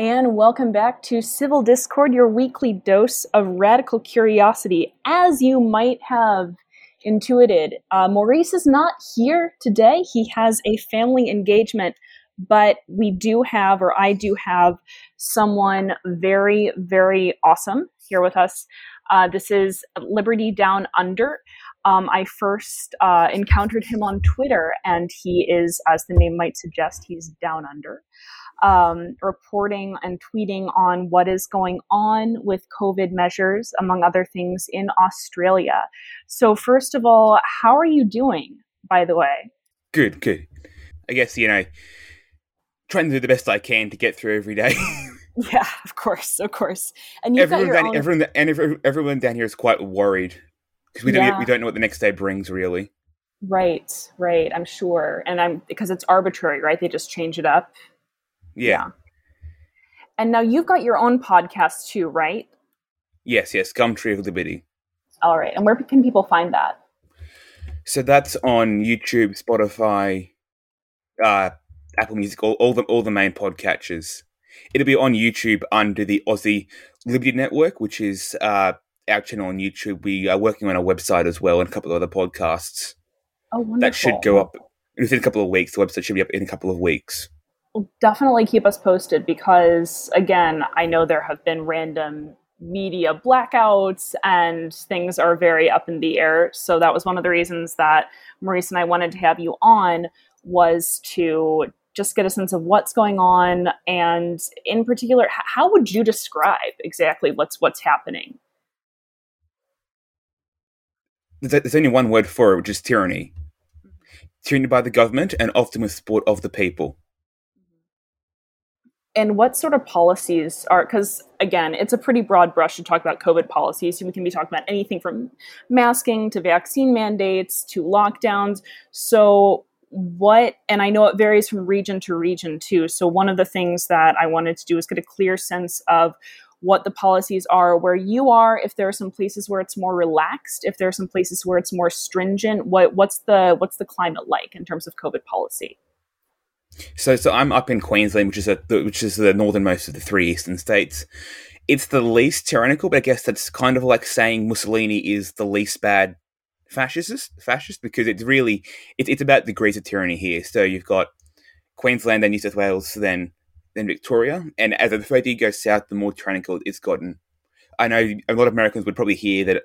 and welcome back to Civil Discord, your weekly dose of radical curiosity. As you might have intuited, uh, Maurice is not here today. He has a family engagement, but we do have, or I do have, someone very, very awesome here with us. Uh, this is Liberty Down Under. Um, I first uh, encountered him on Twitter, and he is, as the name might suggest, he's down under um, reporting and tweeting on what is going on with COVID measures, among other things, in Australia. So, first of all, how are you doing, by the way? Good, good. I guess, you know, trying to do the best I can to get through every day. yeah, of course, of course. And you've everyone, got your down, own... everyone, and everyone, everyone down here is quite worried because we, yeah. don't, we don't know what the next day brings, really. Right, right. I'm sure, and I'm because it's arbitrary, right? They just change it up yeah. yeah. And now you've got your own podcast too, right? Yes, yes, Gumtree of Liberty. All right. And where can people find that? So that's on YouTube, Spotify, uh, Apple Music, all, all the all the main podcatchers. It'll be on YouTube under the Aussie Liberty Network, which is uh, our channel on YouTube. We are working on a website as well and a couple of other podcasts. Oh, wonderful. That should go up within a couple of weeks. The website should be up in a couple of weeks definitely keep us posted because again i know there have been random media blackouts and things are very up in the air. So that was one of the reasons that maurice and i wanted to have you on was to just get a sense of what's going on. And in particular how would you describe exactly what's what's happening? There's only one word for it which is tyranny. Mm-hmm. Tyranny by the government and often with support of the people and what sort of policies are because again it's a pretty broad brush to talk about covid policies. We can be talking about anything from masking to vaccine mandates to lockdowns. So what and i know it varies from region to region too. So one of the things that i wanted to do is get a clear sense of what the policies are where you are if there are some places where it's more relaxed if there are some places where it's more stringent what what's the what's the climate like in terms of covid policy so, so I'm up in Queensland, which is a, which is the northernmost of the three eastern states. It's the least tyrannical, but I guess that's kind of like saying Mussolini is the least bad fascist, fascist because it's really it, it's about degrees of tyranny here. So you've got Queensland and New South Wales, then then Victoria, and as the further you go south, the more tyrannical it's gotten. I know a lot of Americans would probably hear that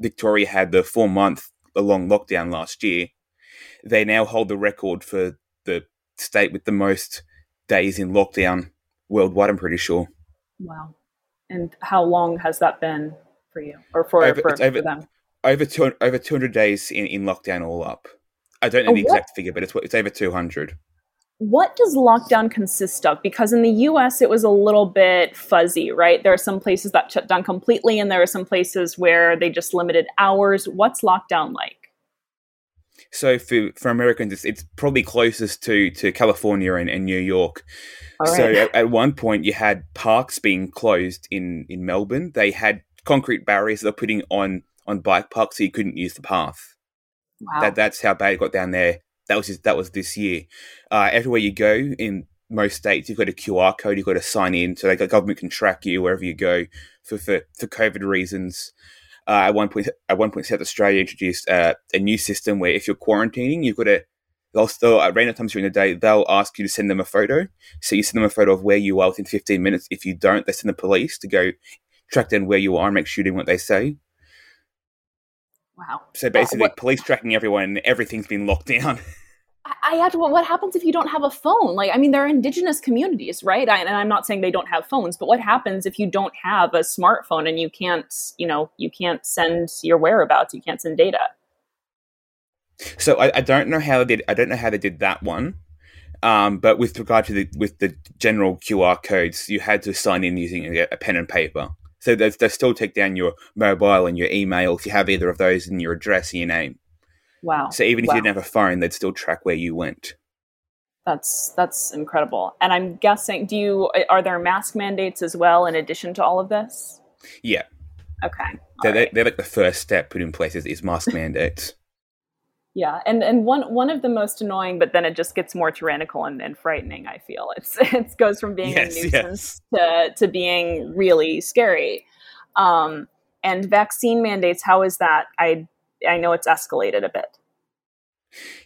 Victoria had the four month long lockdown last year. They now hold the record for the state with the most days in lockdown worldwide. I'm pretty sure. Wow. And how long has that been for you, or for, over, for, over, for them? Over two, over 200 days in, in lockdown all up. I don't know oh, the exact what? figure, but it's it's over 200. What does lockdown consist of? Because in the US, it was a little bit fuzzy, right? There are some places that shut down completely, and there are some places where they just limited hours. What's lockdown like? So for for Americans, it's, it's probably closest to to California and, and New York. Right. So at, at, one point, you had parks being closed in in Melbourne. They had concrete barriers they're putting on on bike parks, so you couldn't use the path. Wow. That that's how bad it got down there. That was just, that was this year. Uh, everywhere you go in most states, you've got a QR code. You've got to sign in, so the government can track you wherever you go for for, for COVID reasons. Uh, at one point, at one point, South Australia introduced uh, a new system where if you're quarantining, you've got to they'll still at random times during the day they'll ask you to send them a photo. So you send them a photo of where you are within 15 minutes. If you don't, they send the police to go track down where you are and make sure you're doing what they say. Wow. So basically, police tracking everyone everything's been locked down. I had to, what happens if you don't have a phone? Like, I mean, there are indigenous communities, right? I, and I'm not saying they don't have phones, but what happens if you don't have a smartphone and you can't, you know, you can't send your whereabouts, you can't send data? So I, I don't know how they did. I don't know how they did that one. Um, but with regard to the with the general QR codes, you had to sign in using a, a pen and paper. So they still take down your mobile and your email if you have either of those in your address and your name. Wow. So even if wow. you didn't have a phone, they'd still track where you went. That's that's incredible. And I'm guessing, do you are there mask mandates as well in addition to all of this? Yeah. Okay. They're, right. they're like the first step put in place is, is mask mandates. Yeah, and and one one of the most annoying, but then it just gets more tyrannical and, and frightening. I feel it's it goes from being yes, a nuisance yes. to to being really scary. Um, and vaccine mandates, how is that? I I know it's escalated a bit.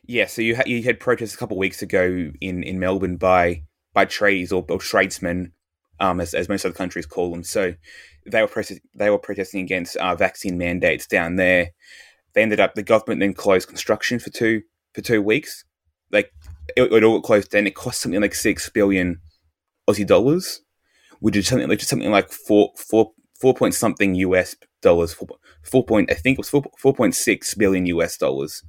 Yeah, so you ha- you had protests a couple of weeks ago in, in Melbourne by by tradies or, or tradesmen, um, as, as most other countries call them. So they were protest- they were protesting against uh, vaccine mandates down there they ended up the government then closed construction for two for two weeks. Like it, it all closed down. It cost something like six billion Aussie dollars, which is something like something like four four four point something US dollars. Four, four point I think it was four four point six billion US dollars.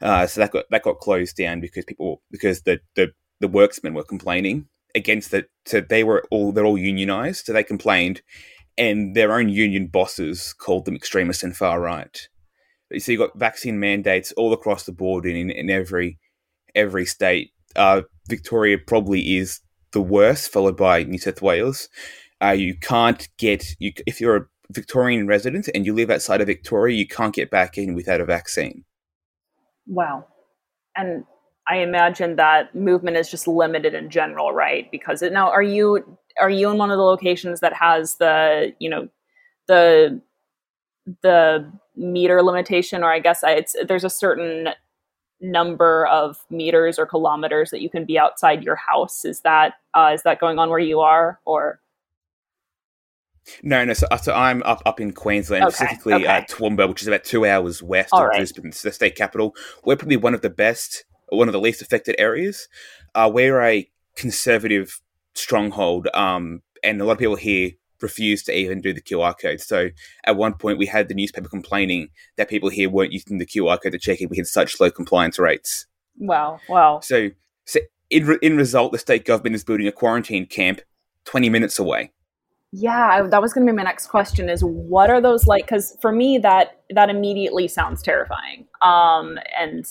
Uh, so that got that got closed down because people because the the, the worksmen were complaining against that. So they were all they're all unionized. So they complained, and their own union bosses called them extremists and far right. So you've got vaccine mandates all across the board in, in every every state. Uh, Victoria probably is the worst, followed by New South Wales. Uh, you can't get you if you're a Victorian resident and you live outside of Victoria, you can't get back in without a vaccine. Wow, and I imagine that movement is just limited in general, right? Because it, now, are you are you in one of the locations that has the you know the the meter limitation, or I guess it's there's a certain number of meters or kilometers that you can be outside your house. Is that uh, is that going on where you are, or? No, no. So, uh, so I'm up up in Queensland, okay, specifically okay. uh, Toowoomba, which is about two hours west All of right. Brisbane, the state capital. We're probably one of the best, one of the least affected areas. Uh, we're a conservative stronghold, um, and a lot of people here refused to even do the QR code. So at one point, we had the newspaper complaining that people here weren't using the QR code to check in. We had such low compliance rates. Wow! Wow! So, so in in result, the state government is building a quarantine camp twenty minutes away. Yeah, that was going to be my next question. Is what are those like? Because for me, that that immediately sounds terrifying. Um, and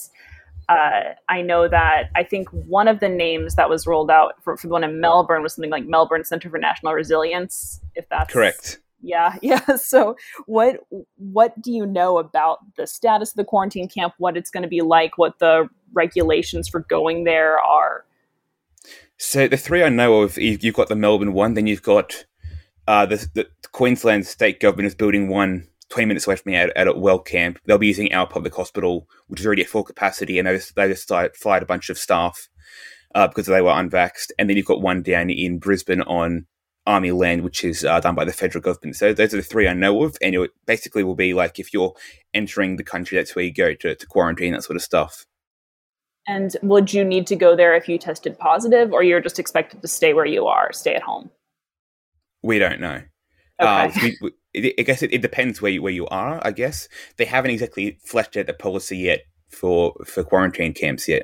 uh, I know that I think one of the names that was rolled out for, for, the one in Melbourne was something like Melbourne Center for National Resilience. If that's correct. Yeah, yeah. So, what what do you know about the status of the quarantine camp? What it's going to be like? What the regulations for going there are? So the three I know of, you've got the Melbourne one, then you've got uh, the, the Queensland state government is building one 20 minutes away from me at, at a Wellcamp. They'll be using our public hospital, which is already at full capacity, and they just, they just fired a bunch of staff uh, because they were unvaxxed. And then you've got one down in Brisbane on army land, which is uh, done by the federal government. So those are the three I know of, and it basically will be like if you're entering the country, that's where you go to, to quarantine, that sort of stuff. And would you need to go there if you tested positive, or you're just expected to stay where you are, stay at home? We don't know. Okay. Uh, we, we, I guess it, it, depends where you, where you are. I guess they haven't exactly fleshed out the policy yet for for quarantine camps yet.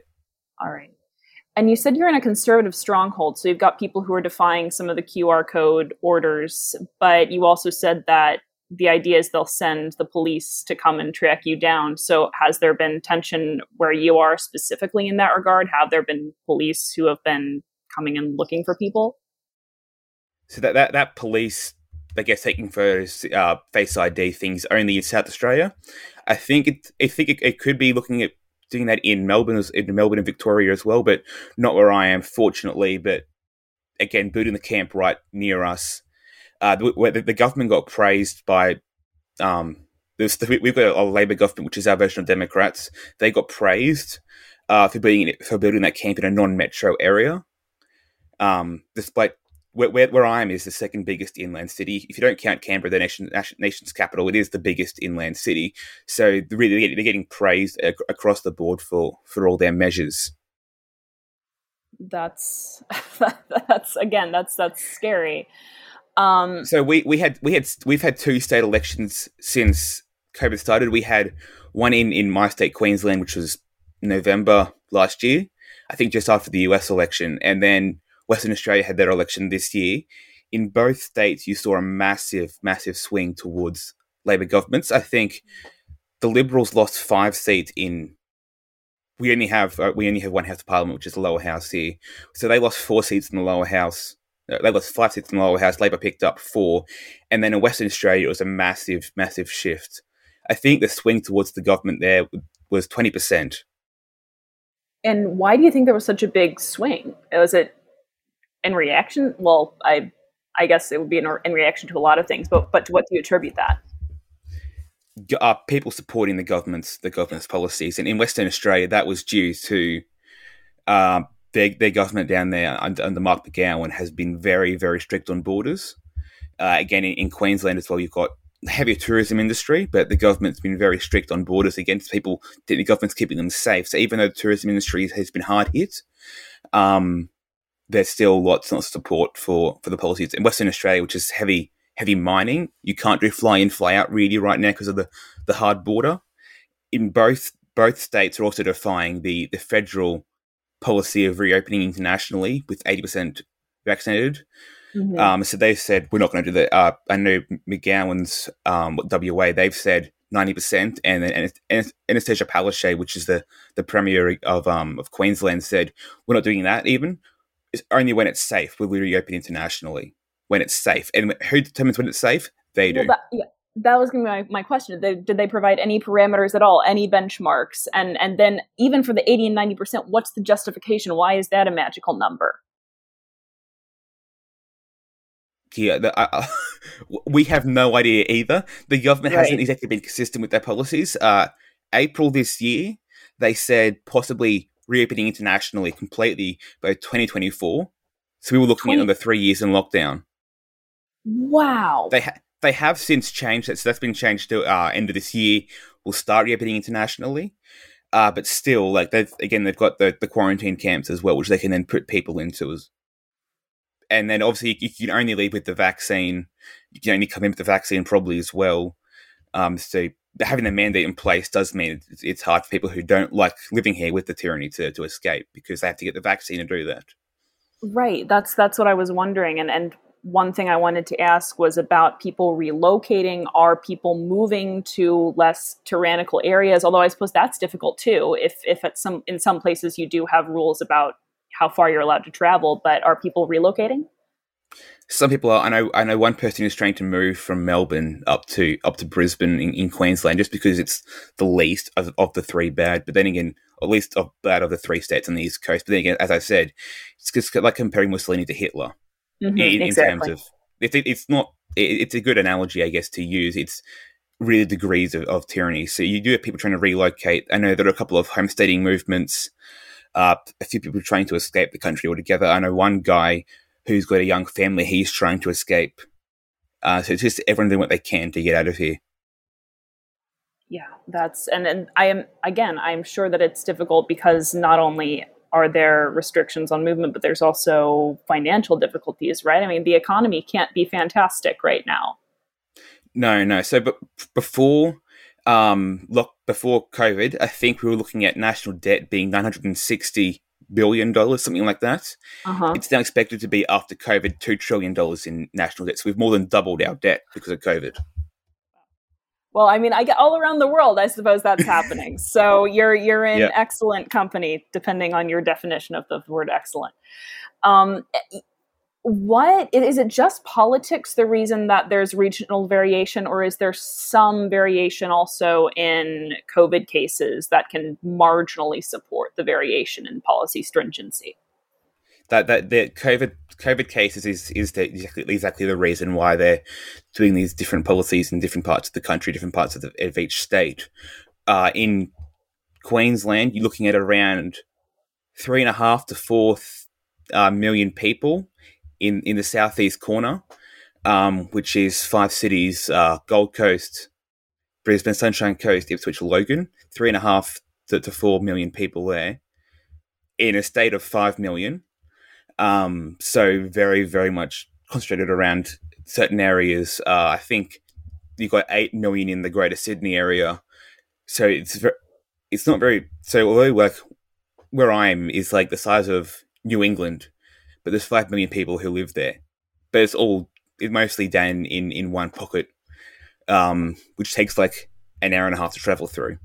All right. And you said you're in a conservative stronghold, so you've got people who are defying some of the QR code orders, but you also said that the idea is they'll send the police to come and track you down. So has there been tension where you are specifically in that regard? Have there been police who have been coming and looking for people? So that that, that police I guess taking for uh, Face ID things only in South Australia. I think it, I think it, it, could be looking at doing that in Melbourne, in Melbourne and Victoria as well, but not where I am, fortunately. But again, building the camp right near us, uh, where the, the government got praised by. Um, we've got a Labor government, which is our version of Democrats. They got praised uh, for being for building that camp in a non-metro area, um, despite where, where, where, I am is the second biggest inland city. If you don't count Canberra, the nation, nation's capital, it is the biggest inland city. So they're really they're getting praised across the board for for all their measures. That's that's again that's that's scary. Um, so we we had we had we've had two state elections since COVID started. We had one in in my state, Queensland, which was November last year. I think just after the US election, and then Western Australia had their election this year. In both states, you saw a massive, massive swing towards Labor governments. I think the Liberals lost five seats in. We only have uh, we only have one house of parliament, which is the lower house here. So they lost four seats in the lower house. Uh, they lost five seats in the lower house. Labor picked up four, and then in Western Australia, it was a massive, massive shift. I think the swing towards the government there was twenty percent. And why do you think there was such a big swing? Was it in reaction? Well, I I guess it would be in, in reaction to a lot of things, but but to what do you attribute that? Uh, people supporting the government's the government's policies, and in Western Australia, that was due to uh, their their government down there under, under Mark McGowan has been very very strict on borders. Uh, again, in, in, Queensland as well, you've got heavier tourism industry, but the government's been very strict on borders against people. The government's keeping them safe. So even though the tourism industry has been hard hit, um, there's still lots and lots of support for for the policies in Western Australia, which is heavy heavy mining. You can't do fly in fly out really right now because of the the hard border. In both both states are also defying the the federal policy of reopening internationally with eighty percent vaccinated. Mm-hmm. Um, so they've said we're not going to do that. Uh, I know McGowan's um, WA. They've said ninety percent, and then Annastacia Palaszczuk, which is the the premier of um, of Queensland, said we're not doing that. Even it's only when it's safe will we reopen internationally. When it's safe, and who determines when it's safe? They do. Well, that, yeah, that was going to be my, my question. Did they, did they provide any parameters at all, any benchmarks, and and then even for the eighty and ninety percent, what's the justification? Why is that a magical number? Yeah, the, uh, we have no idea either. The government right. hasn't exactly been consistent with their policies. Uh, April this year, they said possibly reopening internationally completely by 2024. So we were looking 20- at another three years in lockdown. Wow. They ha- they have since changed that. So that's been changed to uh, end of this year. We'll start reopening internationally. Uh, but still, like they've again, they've got the, the quarantine camps as well, which they can then put people into as and then obviously you, can only leave with the vaccine. You can only come in with the vaccine probably as well. Um, so having the mandate in place does mean it's, hard for people who don't like living here with the tyranny to, to escape because they have to get the vaccine to do that. Right. That's that's what I was wondering. And and one thing I wanted to ask was about people relocating. Are people moving to less tyrannical areas? Although I suppose that's difficult too. If if at some in some places you do have rules about how far you're allowed to travel, but are people relocating? Some people are. I know. I know one person who's trying to move from Melbourne up to up to Brisbane in, in Queensland, just because it's the least of, of, the three bad. But then again, at least of bad of the three states on the east coast. But then again, as I said, it's just like comparing Mussolini to Hitler mm-hmm, in, exactly. in, terms of it's it's not. it's a good analogy, I guess, to use. It's really degrees of, of tyranny. So you do have people trying to relocate. I know there are a couple of homesteading movements uh, a few people trying to escape the country altogether. I know one guy who's got a young family, he's trying to escape. Uh, so it's just everyone doing what they can to get out of here. Yeah, that's and and I am again. I'm sure that it's difficult because not only are there restrictions on movement, but there's also financial difficulties, right? I mean, the economy can't be fantastic right now. No, no. So, but before um, look, before COVID, I think we were looking at national debt being 960 billion dollars, something like that. Uh-huh. It's now expected to be after COVID two trillion dollars in national debt. So we've more than doubled our debt because of COVID. Well, I mean, I get all around the world. I suppose that's happening. so you're you're in excellent company, depending on your definition of the word excellent. Um, what is it just politics the reason that there's regional variation or is there some variation also in covid cases that can marginally support the variation in policy stringency? That that the covid covid cases is is the, exactly exactly the reason why they're doing these different policies in different parts of the country different parts of, the, of each state. Uh, in queensland you're looking at around three and a half to four uh, million people in in the southeast corner, um, which is five cities: uh, Gold Coast, Brisbane, Sunshine Coast, Ipswich, Logan. Three and a half to, to four million people there, in a state of five million. Um, so very, very much concentrated around certain areas. Uh, I think you've got eight million in the Greater Sydney area, so it's very, it's not very. So although like where I am is like the size of New England, but there's five million people who live there. But it's all it's mostly down in in one pocket, um, which takes like an hour and a half to travel through.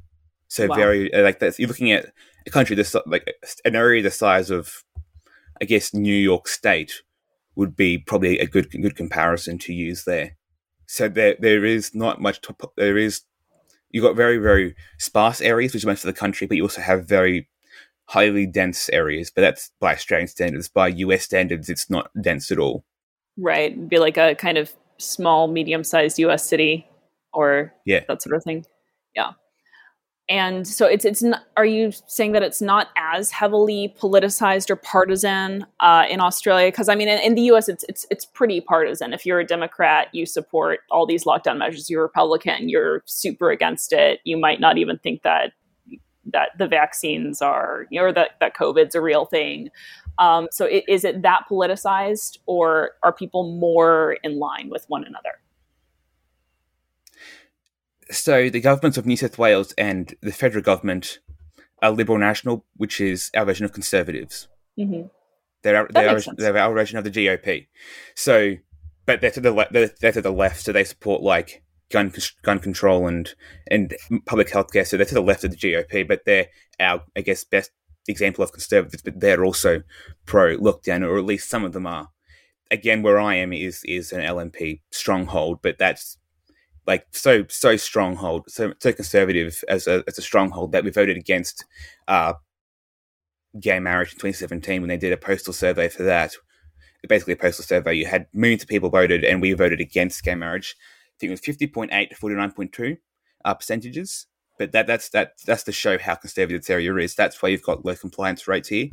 So wow. very uh, like that. You're looking at a country this like an area the size of, I guess, New York State would be probably a good good comparison to use there. So there there is not much. To, there is you've got very very sparse areas, which is most of the country, but you also have very highly dense areas. But that's by Australian standards. By US standards, it's not dense at all. Right, It'd be like a kind of small, medium sized US city, or yeah, that sort of thing. Yeah and so it's it's not, are you saying that it's not as heavily politicized or partisan uh, in Australia? Because I mean, in, in, the U.S., it's it's it's pretty partisan. If you're a Democrat, you support all these lockdown measures. You're a Republican, you're super against it. You might not even think that that the vaccines are you know, or that that COVID's a real thing. Um, so it, is it that politicized, or are people more in line with one another? so the governments of New South Wales and the federal government are Liberal National, which is our version of Conservatives. Mm-hmm. They're our, they're, our, they're our version of the GOP. So, but they're to the le- they're, they're to the left, so they support like gun gun control and and public health care. So they're to the left of the GOP, but they're our I guess best example of conservatives. But they're also pro lockdown, or at least some of them are. Again, where I am is is an LNP stronghold, but that's like so so stronghold, so so conservative as a as a stronghold that we voted against uh, gay marriage in 2017 when they did a postal survey for that. Basically, a postal survey. You had millions of people voted, and we voted against gay marriage. I think it was 50.8 to 49.2 uh, percentages. But that that's that that's to show how conservative this area is. That's why you've got low compliance rates here.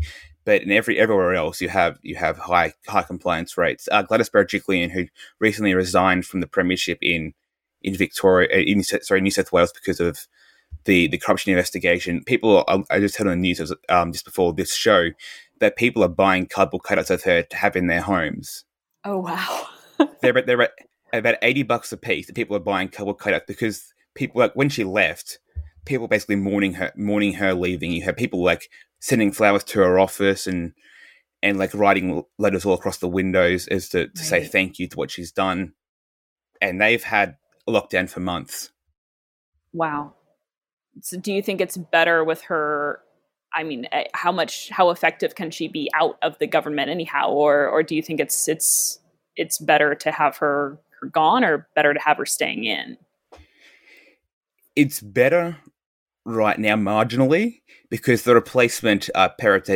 But in every everywhere else, you have you have high high compliance rates. Uh, Gladys Berejiklian, who recently resigned from the premiership in in Victoria, uh, in sorry, New South Wales because of the the corruption investigation. People, I, I just heard on the news um, just before this show that people are buying cardboard cutouts of her to have in their homes. Oh wow! they're they're about eighty bucks a piece. That people are buying cardboard cutouts because people like when she left, people basically mourning her, mourning her leaving. You have people like sending flowers to her office and and like writing letters all across the windows as to, to right. say thank you to what she's done. And they've had lockdown for months. Wow. So do you think it's better with her? I mean, eh, how much, how effective can she be out of the government anyhow, or or do you think it's it's it's better to have her, her gone, or better to have her staying in? It's better right now marginally because the replacement uh,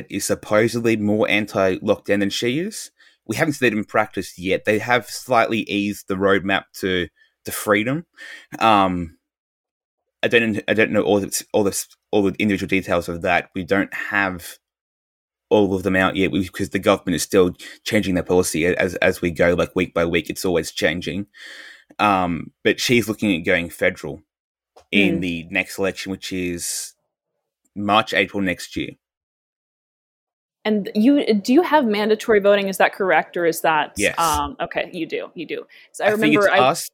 is supposedly more anti-lockdown than she is. We haven't seen it in practice yet. They have slightly eased the roadmap to the freedom. Um, I don't I don't know all the all the all the individual details of that. We don't have all of them out yet because the government is still changing their policy as as we go, like week by week. It's always changing. Um, but she's looking at going federal mm. in hmm. the next election, which is March April next year. And you do you have mandatory voting? Is that correct, or is that yes? Um, okay, you do. You do. So I, I remember I, us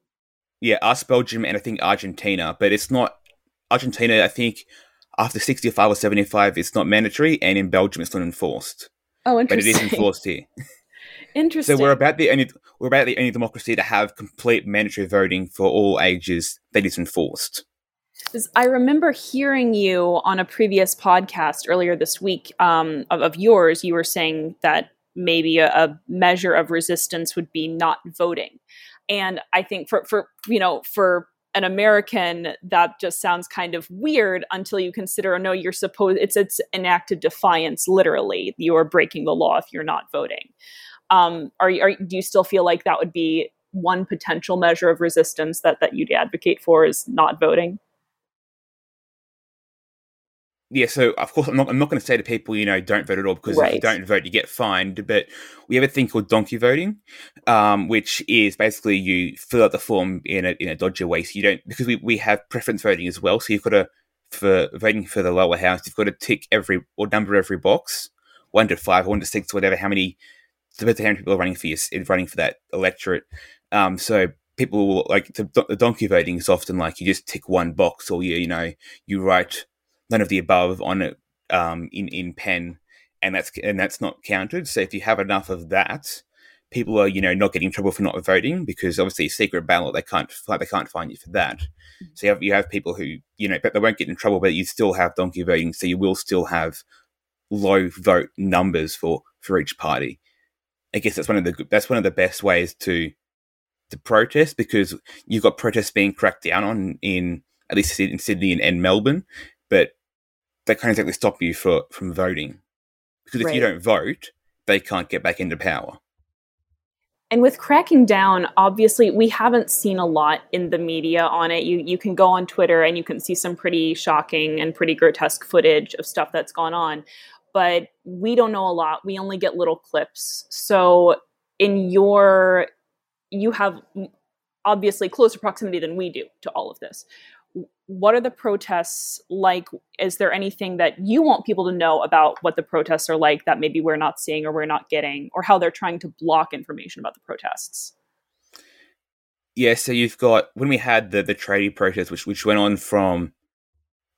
yeah, us, Belgium, and I think Argentina, but it's not Argentina. I think after sixty-five or seventy-five, it's not mandatory, and in Belgium, it's not enforced. Oh, interesting. But it is enforced here. interesting. So we're about the only we're about the only democracy to have complete mandatory voting for all ages that is enforced. I remember hearing you on a previous podcast earlier this week um, of, of, yours. You were saying that maybe a, a measure of resistance would be not voting. And I think for for you know for an American, that just sounds kind of weird until you consider, oh no, you're supposed it's it's an act of defiance. Literally, you are breaking the law if you're not voting. Um, are, are do you still feel like that would be one potential measure of resistance that that you'd advocate for is not voting? Yeah, so of course I'm not I'm not going to say to people, you know, don't vote at all because right. if you don't vote, you get fined. But we have a thing called donkey voting, um, which is basically you fill out the form in a in a dodger way. So you don't because we, we have preference voting as well. So you've got to for voting for the lower house, you've got to tick every or number every box, one to five, one to six, whatever. How many depends on how many people are running for you, running for that electorate. Um, so people will like the, the donkey voting is often like you just tick one box or you you know you write none of the above on it um, in in pen, and that's and that's not counted. So if you have enough of that, people are you know not getting in trouble for not voting because obviously secret ballot they can't they can't find you for that. So you have you have people who you know but they won't get in trouble, but you still have donkey voting, so you will still have low vote numbers for for each party. I guess that's one of the that's one of the best ways to to protest because you've got protests being cracked down on in at least in Sydney and, and Melbourne, but they can't exactly stop you for, from voting. Because if right. you don't vote, they can't get back into power. And with cracking down, obviously we haven't seen a lot in the media on it. You you can go on Twitter and you can see some pretty shocking and pretty grotesque footage of stuff that's gone on. But we don't know a lot. We only get little clips. So in your you have obviously closer proximity than we do to all of this what are the protests like? Is there anything that you want people to know about what the protests are like that maybe we're not seeing or we're not getting, or how they're trying to block information about the protests? Yeah, so you've got when we had the the tradie protest, which which went on from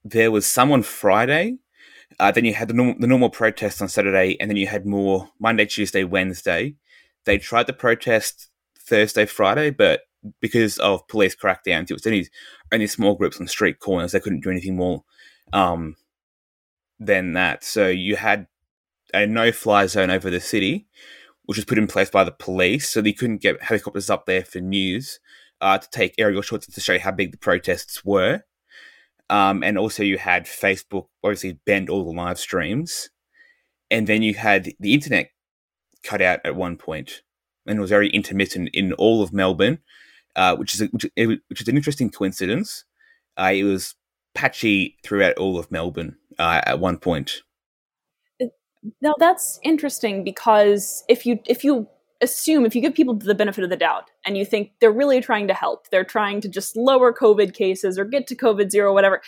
there was some on Friday, uh, then you had the normal, the normal protests on Saturday, and then you had more Monday, Tuesday, Wednesday. They tried to protest Thursday, Friday, but because of police crackdowns, it was only only small groups on street corners. They couldn't do anything more um, than that. So you had a no-fly zone over the city, which was put in place by the police, so they couldn't get helicopters up there for news uh, to take aerial shots to show how big the protests were. Um, and also, you had Facebook obviously banned all the live streams, and then you had the internet cut out at one point, and it was very intermittent in all of Melbourne uh, which is a, which, which, is an interesting coincidence. Uh, it was patchy throughout all of Melbourne uh, at one point. Now that's interesting because if you if you assume if you give people the benefit of the doubt and you think they're really trying to help, they're trying to just lower COVID cases or get to COVID zero, whatever.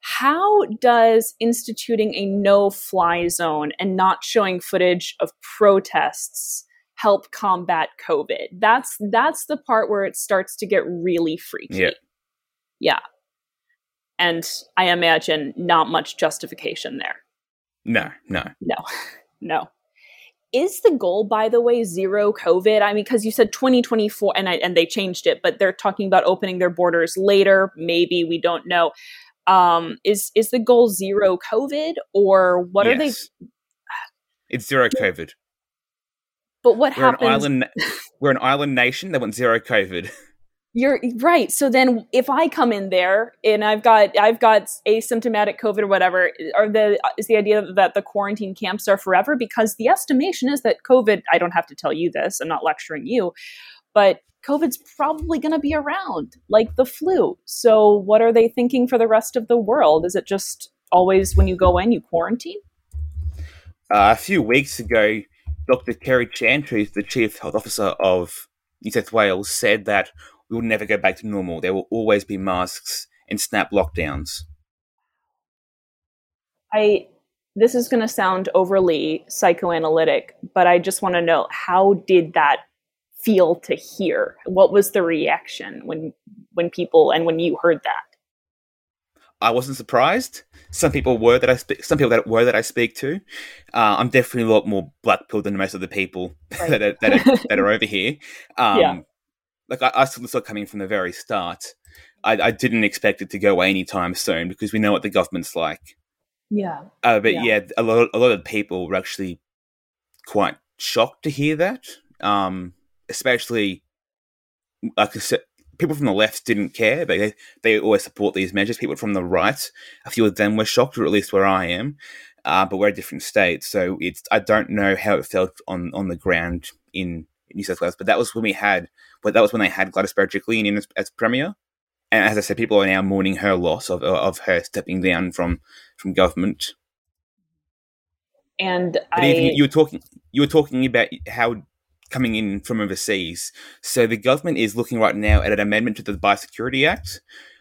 How does instituting a no fly zone and not showing footage of protests help combat COVID. That's that's the part where it starts to get really freaky. Yeah. Yeah. And I imagine not much justification there. No, no. No. No. Is the goal, by the way, zero COVID? I mean, because you said 2024 and I, and they changed it, but they're talking about opening their borders later. Maybe we don't know. Um, is is the goal zero COVID or what yes. are they? It's zero COVID. But what we're happens? An island, we're an island nation They want zero COVID. You're right. So then, if I come in there and I've got I've got asymptomatic COVID or whatever, are the is the idea that the quarantine camps are forever? Because the estimation is that COVID. I don't have to tell you this. I'm not lecturing you, but COVID's probably going to be around, like the flu. So, what are they thinking for the rest of the world? Is it just always when you go in, you quarantine? Uh, a few weeks ago, Dr. Kerry Chant, the Chief Health Officer of New South Wales, said that we will never go back to normal. There will always be masks and snap lockdowns. I this is going to sound overly psychoanalytic, but I just want to know how did that feel to hear? What was the reaction when when people and when you heard that? I wasn't surprised. Some people were that I speak. Some people that were that I speak to. Uh, I'm definitely a lot more black pilled than most of the people right. that, are, that, are, that are over here. Um, yeah. Like I, I saw this coming from the very start. I, I, didn't expect it to go away anytime soon because we know what the government's like. Yeah. Uh, but yeah. yeah, a lot a lot of people were actually quite shocked to hear that. Um, especially like I said, people from the left didn't care. They they always support these measures. People from the right, a few of them were shocked, or at least where I am. Uh, but we're a different state, so it's I don't know how it felt on on the ground in New South Wales. But that was when we had, but that was when they had Gladys Berejiklian in as, as premier. And as I said, people are now mourning her loss of of her stepping down from from government. And but I, you were talking, you were talking about how coming in from overseas. So the government is looking right now at an amendment to the Biosecurity Act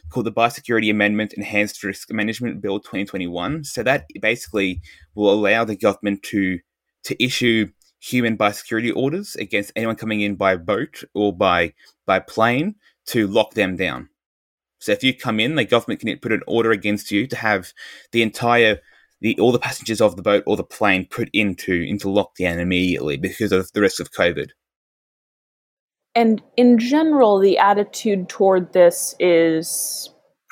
called the Biosecurity Amendment Enhanced Risk Management Bill 2021. So that basically will allow the government to to issue human biosecurity orders against anyone coming in by boat or by by plane to lock them down. So if you come in, the government can put an order against you to have the entire the all the passengers of the boat or the plane put into into lockdown immediately because of the risk of COVID. And in general, the attitude toward this is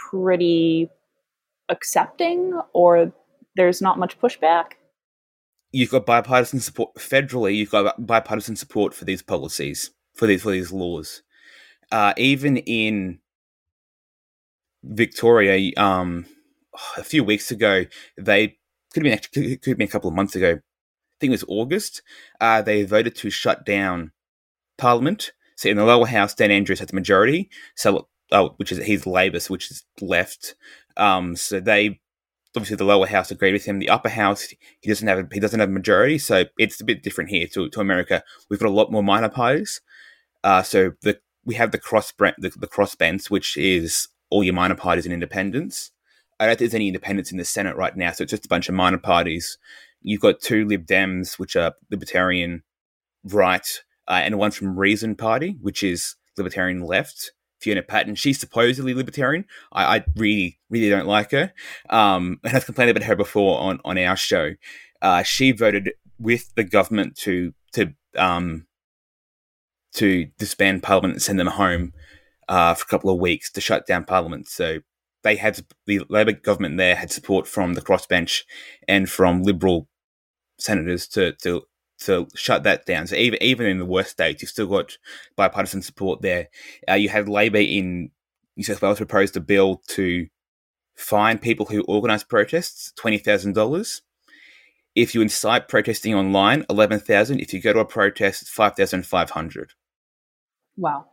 pretty accepting, or there's not much pushback. You've got bipartisan support federally. You've got bipartisan support for these policies, for these for these laws. Uh, even in Victoria, um, a few weeks ago, they could have been actually could have been a couple of months ago. I think it was August. Uh, they voted to shut down Parliament. So in the lower house, Dan Andrews had the majority. So oh, which is he's Labor, which is left. Um, so they obviously the lower house agreed with him. The upper house he doesn't have a, he doesn't have a majority, so it's a bit different here to, to America. We've got a lot more minor parties. Uh, so the we have the cross the, the crossbench, which is all your minor parties and independents. I don't think there's any independents in the Senate right now, so it's just a bunch of minor parties. You've got two Lib Dems, which are libertarian right, uh, and one from Reason Party, which is libertarian left. Fiona Patten. She's supposedly libertarian. I, I really, really don't like her. Um, and I've complained about her before on, on our show. Uh, she voted with the government to to um, to disband Parliament and send them home uh, for a couple of weeks to shut down Parliament. So they had the Labor government there had support from the crossbench and from Liberal senators to to to shut that down. So even even in the worst states, you've still got bipartisan support there. Uh, you had Labor in New South Wales proposed a bill to fine people who organise protests twenty thousand dollars. If you incite protesting online, eleven thousand. If you go to a protest, five thousand five hundred. Wow.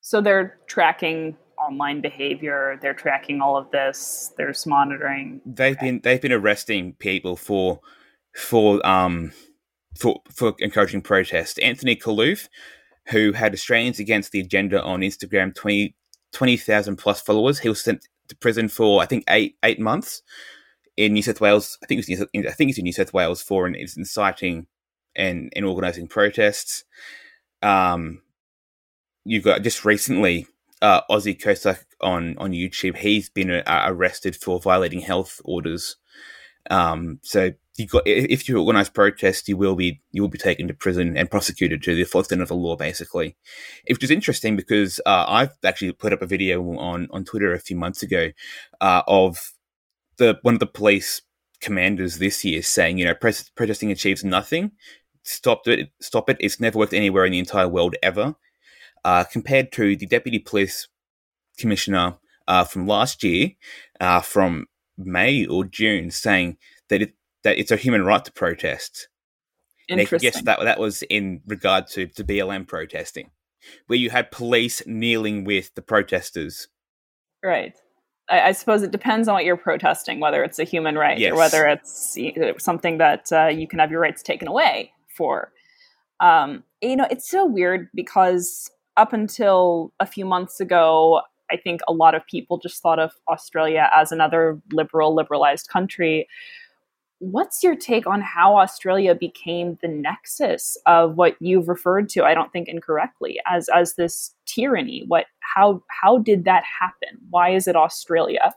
So they're tracking online behavior. They're tracking all of this. There's monitoring. They've been they've been arresting people for for um for, for encouraging protest. Anthony Khallouf, who had Australians Against the Agenda on Instagram, 20 20,000 plus followers, he was sent to prison for, I think, eight eight months in New South Wales. I think it was New, I think it's in New South Wales for inciting and, and organising protests. Um, you've got just recently uh, Aussie Cossack on, on YouTube. He's been uh, arrested for violating health orders. Um, so you got if you organize protests, you will be you will be taken to prison and prosecuted to the full extent of the law, basically. Which is interesting because uh, I've actually put up a video on on Twitter a few months ago uh, of the one of the police commanders this year saying, you know, protesting achieves nothing. Stop it! Stop it! It's never worked anywhere in the entire world ever. Uh, compared to the deputy police commissioner uh, from last year, uh, from May or June, saying that it that it's a human right to protest. Interesting. Yes, that that was in regard to to BLM protesting, where you had police kneeling with the protesters. Right. I, I suppose it depends on what you're protesting, whether it's a human right yes. or whether it's something that uh, you can have your rights taken away for. Um, you know, it's so weird because up until a few months ago, I think a lot of people just thought of Australia as another liberal, liberalized country what's your take on how Australia became the nexus of what you've referred to, I don't think incorrectly, as as this tyranny? What how how did that happen? Why is it Australia?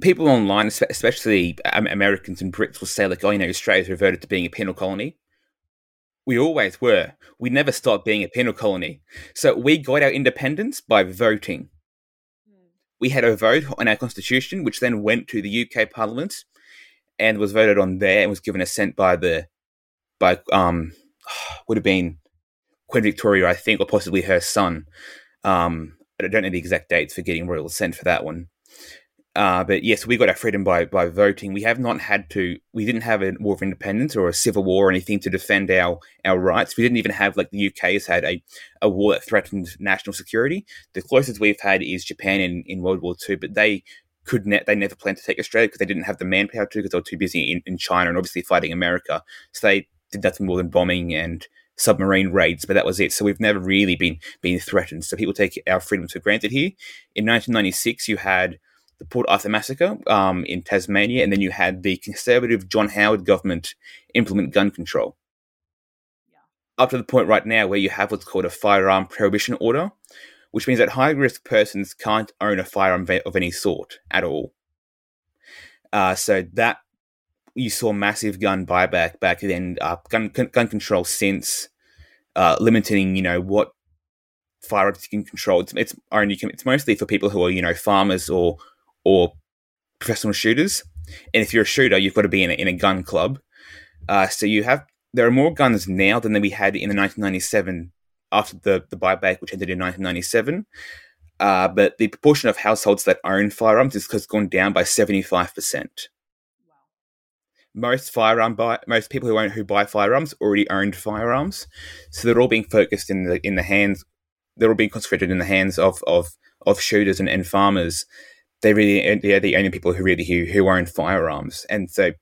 People online, especially Americans and Brits, will say like, "Oh, you know, Australia's reverted to being a penal colony." We always were. We never stopped being a penal colony. So we got our independence by voting. We had a vote on our constitution, which then went to the UK Parliament, and was voted on there and was given assent by the by um would have been Queen Victoria, I think, or possibly her son. Um, I don't know the exact dates for getting royal assent for that one. Uh, but yes, we got our freedom by by voting. We have not had to. We didn't have a war of independence or a civil war or anything to defend our our rights. We didn't even have like the UK has had a, a war that threatened national security. The closest we've had is Japan in, in World War II, but they could ne- they never planned to take Australia because they didn't have the manpower to because they were too busy in, in China and obviously fighting America. So they did nothing more than bombing and submarine raids, but that was it. So we've never really been been threatened. So people take our freedoms for granted here. In 1996, you had the Port Arthur massacre um, in Tasmania, and then you had the conservative John Howard government implement gun control. Yeah. Up to the point right now where you have what's called a firearm prohibition order, which means that high risk persons can't own a firearm of any sort at all. Uh, so that you saw massive gun buyback back then, uh, gun gun control since uh, limiting, you know, what firearms you can control. It's, it's only it's mostly for people who are you know farmers or or professional shooters. And if you're a shooter, you've got to be in a, in a gun club. Uh, so you have there are more guns now than we had in the 1997 after the, the buyback, which ended in 1997. uh, but the proportion of households that own firearms has gone down by 75%. Most firearm buy, most people who own who buy firearms already owned firearms, so they're all being focused in the in the hands. They're all being concentrated in the hands of of, of shooters and, and farmers. They really they're the only people who really who, who own firearms, and so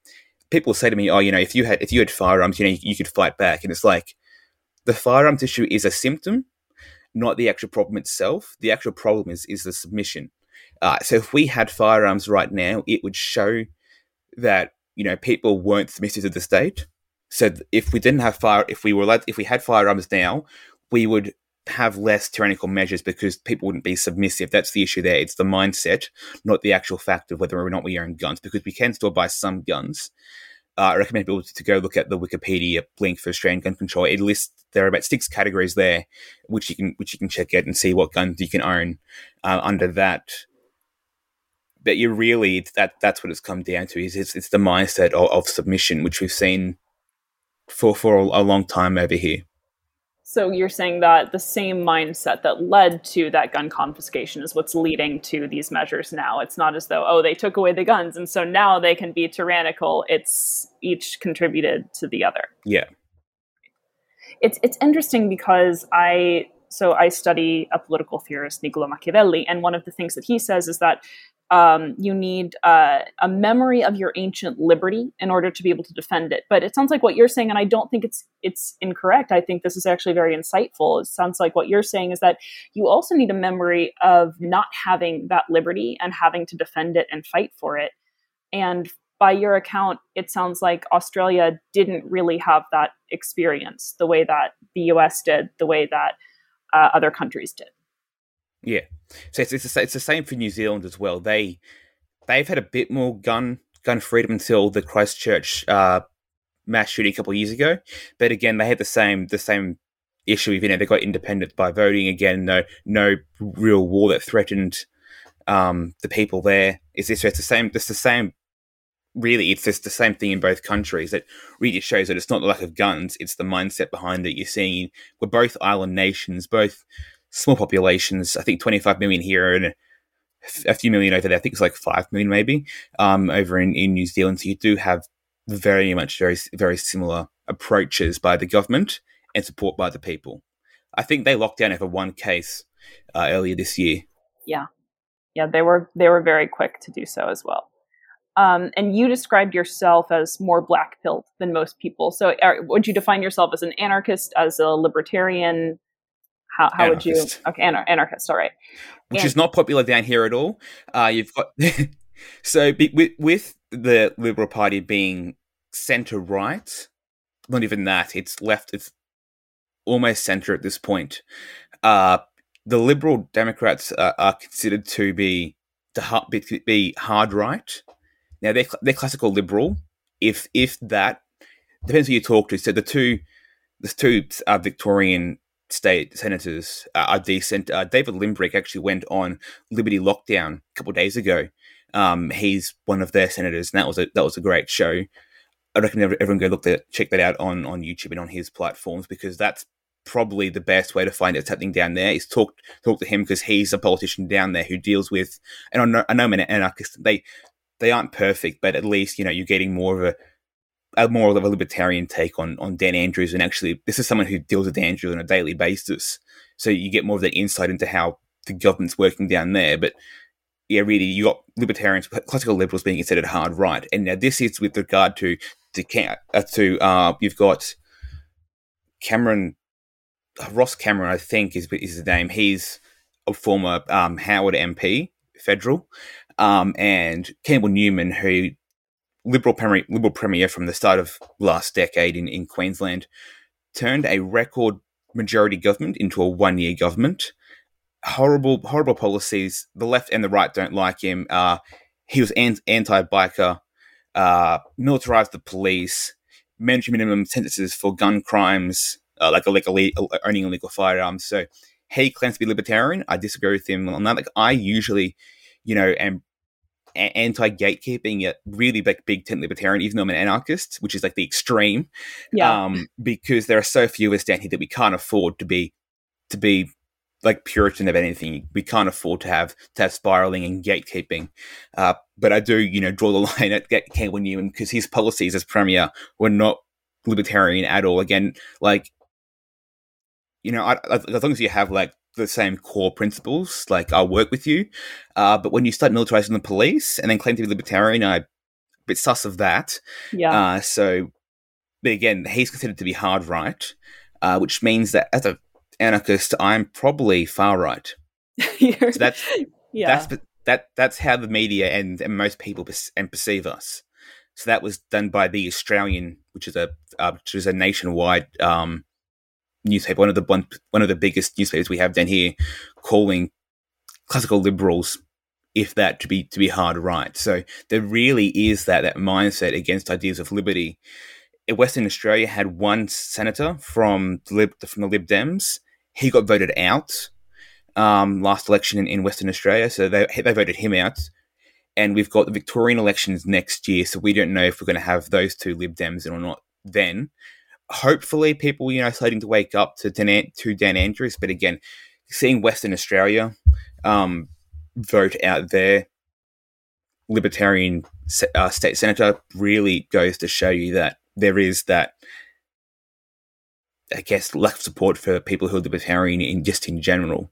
people say to me, "Oh, you know, if you had if you had firearms, you know, you, you could fight back." And it's like the firearms issue is a symptom, not the actual problem itself. The actual problem is is the submission. Uh, so if we had firearms right now, it would show that you know people weren't submissive to the state. So if we didn't have fire, if we were allowed, if we had firearms now, we would have less tyrannical measures because people wouldn't be submissive. That's the issue there. It's the mindset, not the actual fact of whether or not we own guns, because we can still buy some guns. Uh, I recommend people to go look at the Wikipedia link for Australian gun control. It lists there are about six categories there, which you can which you can check out and see what guns you can own uh, under that. But you really that that's what it's come down to is it's, it's the mindset of, of submission, which we've seen for for a long time over here. So you're saying that the same mindset that led to that gun confiscation is what's leading to these measures now. It's not as though, oh, they took away the guns and so now they can be tyrannical. It's each contributed to the other. Yeah. It's it's interesting because I so I study a political theorist, Niccolo Machiavelli, and one of the things that he says is that um, you need uh, a memory of your ancient liberty in order to be able to defend it. But it sounds like what you're saying, and I don't think it's it's incorrect. I think this is actually very insightful. It sounds like what you're saying is that you also need a memory of not having that liberty and having to defend it and fight for it. And by your account, it sounds like Australia didn't really have that experience the way that the US did, the way that uh, other countries did. Yeah, so it's it's the, it's the same for New Zealand as well. They they've had a bit more gun gun freedom until the Christchurch uh, mass shooting a couple of years ago, but again they had the same the same issue. You know, they got independent by voting again. No no real war that threatened um, the people there. It's, it's, it's the same. It's the same. Really, it's just the same thing in both countries. That really shows that it's not the lack of guns; it's the mindset behind it. You're seeing we're both island nations, both small populations. I think 25 million here and a few million over there. I think it's like 5 million maybe um, over in, in New Zealand. So you do have very much very, very similar approaches by the government and support by the people. I think they locked down over one case uh, earlier this year. Yeah. Yeah, they were they were very quick to do so as well. Um, and you described yourself as more black pilled than most people. So, are, would you define yourself as an anarchist, as a libertarian? How, how would you? Okay, anar- anarchist. All right. Which and- is not popular down here at all. Uh, you've got so be, with, with the Liberal Party being centre right, not even that. It's left. It's almost centre at this point. Uh, the Liberal Democrats uh, are considered to be to be, be hard right. Now they're they're classical liberal. If if that depends who you talk to. So the two the two uh, Victorian state senators uh, are decent. Uh, David Limbrick actually went on Liberty Lockdown a couple days ago. Um, he's one of their senators, and that was a that was a great show. I recommend everyone go look that check that out on on YouTube and on his platforms because that's probably the best way to find out what's happening down there is talk talk to him because he's a politician down there who deals with and I know, I know an anarchist they they aren't perfect but at least you know you're getting more of a a more of a libertarian take on on Dan Andrews, and actually, this is someone who deals with Dan Andrews on a daily basis. So you get more of that insight into how the government's working down there. But yeah, really, you got libertarians, classical liberals being considered hard right, and now this is with regard to to uh, to uh, you've got Cameron Ross Cameron, I think is is his name. He's a former um, Howard MP, federal, um, and Campbell Newman, who Liberal Premier, Liberal Premier from the start of last decade in, in Queensland turned a record majority government into a one year government. Horrible, horrible policies. The left and the right don't like him. Uh, he was anti biker, uh, militarized the police, mandatory minimum sentences for gun crimes, uh, like illegally owning illegal firearms. So he claims to be libertarian. I disagree with him on that. Like I usually, you know, am anti gatekeeping, yet really big, big tent libertarian, even though I'm an anarchist, which is like the extreme. Yeah. Um, because there are so few of us down here that we can't afford to be to be like Puritan of anything. We can't afford to have to have spiraling and gatekeeping. Uh, but I do, you know, draw the line at Campbell Newman because his policies as premier were not libertarian at all. Again, like you know, I, as long as you have like the same core principles, like I'll work with you. Uh, but when you start militarizing the police and then claim to be libertarian, I a bit sus of that. Yeah. Uh, so, but again, he's considered to be hard right, uh, which means that as a anarchist, I'm probably far right. so that's yeah. that's that that's how the media and, and most people and perceive us. So that was done by the Australian, which is a uh, which is a nationwide um, newspaper, one of the one, of the biggest newspapers we have down here, calling classical liberals, if that to be to be hard right. So there really is that that mindset against ideas of liberty. Western Australia had one senator from the Lib, from the Lib Dems. He got voted out um, last election in, in, Western Australia, so they they voted him out. And we've got the Victorian elections next year, so we don't know if we're going to have those two Lib Dems or not then hopefully people you know starting to wake up to Dan, to Dan Andrews. But again, seeing Western Australia um, vote out their libertarian uh, state senator really goes to show you that there is that. I guess lack of support for people who are libertarian in just in general.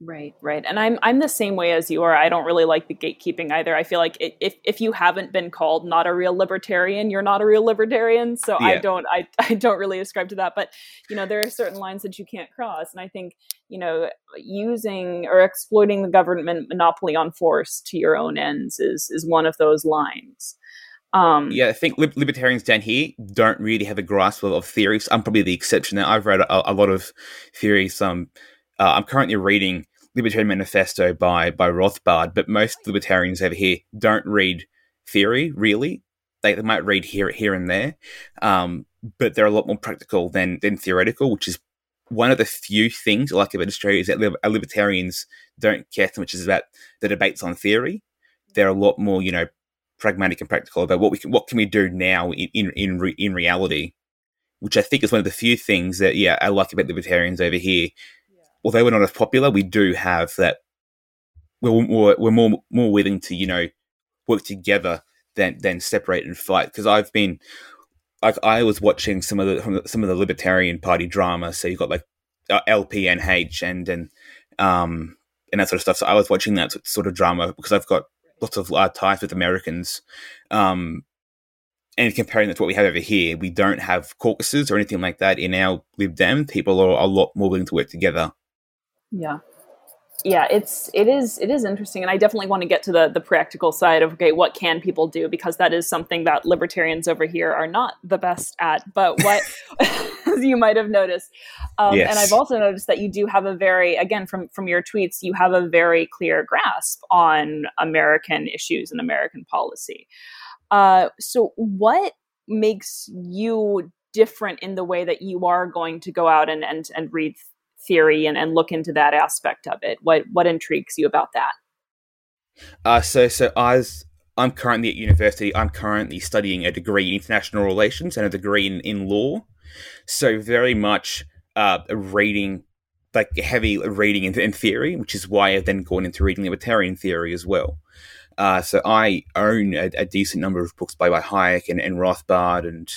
Right, right. And I'm I'm the same way as you are. I don't really like the gatekeeping either. I feel like if if you haven't been called not a real libertarian, you're not a real libertarian. So yeah. I don't I I don't really ascribe to that, but you know, there are certain lines that you can't cross. And I think, you know, using or exploiting the government monopoly on force to your own ends is is one of those lines. Um, yeah, I think libertarians down here don't really have a grasp of, of theories. I'm probably the exception there. I've read a, a lot of theories. Um, uh, I'm currently reading Libertarian Manifesto by by Rothbard, but most libertarians over here don't read theory really. They, they might read here here and there, um, but they're a lot more practical than than theoretical, which is one of the few things I like about Australia is that libertarians don't care so much about the debates on theory. They're a lot more, you know, pragmatic and practical about what we can, what can we do now in in in, in reality, which I think is one of the few things that yeah I like about libertarians over here although we're not as popular, we do have that. We're more we're more more willing to you know work together than than separate and fight. Because I've been like I was watching some of the some of the Libertarian Party drama. So you've got like uh, LPNH and and um and that sort of stuff. So I was watching that sort of drama because I've got lots of uh, ties with Americans. Um, and comparing that to what we have over here, we don't have caucuses or anything like that in our Lib Dem. People are a lot more willing to work together. Yeah. Yeah, it's it is it is interesting, and I definitely want to get to the the practical side of okay, what can people do because that is something that libertarians over here are not the best at. But what, as you might have noticed, um, yes. and I've also noticed that you do have a very again from from your tweets, you have a very clear grasp on American issues and American policy. Uh, so, what makes you different in the way that you are going to go out and and, and read theory and, and look into that aspect of it. What what intrigues you about that? Uh, so so as I'm currently at university, I'm currently studying a degree in international relations and a degree in, in law. So very much uh, reading like heavy reading in, in theory, which is why I've then gone into reading libertarian theory as well. Uh, so I own a, a, decent number of books by, by Hayek and, and Rothbard and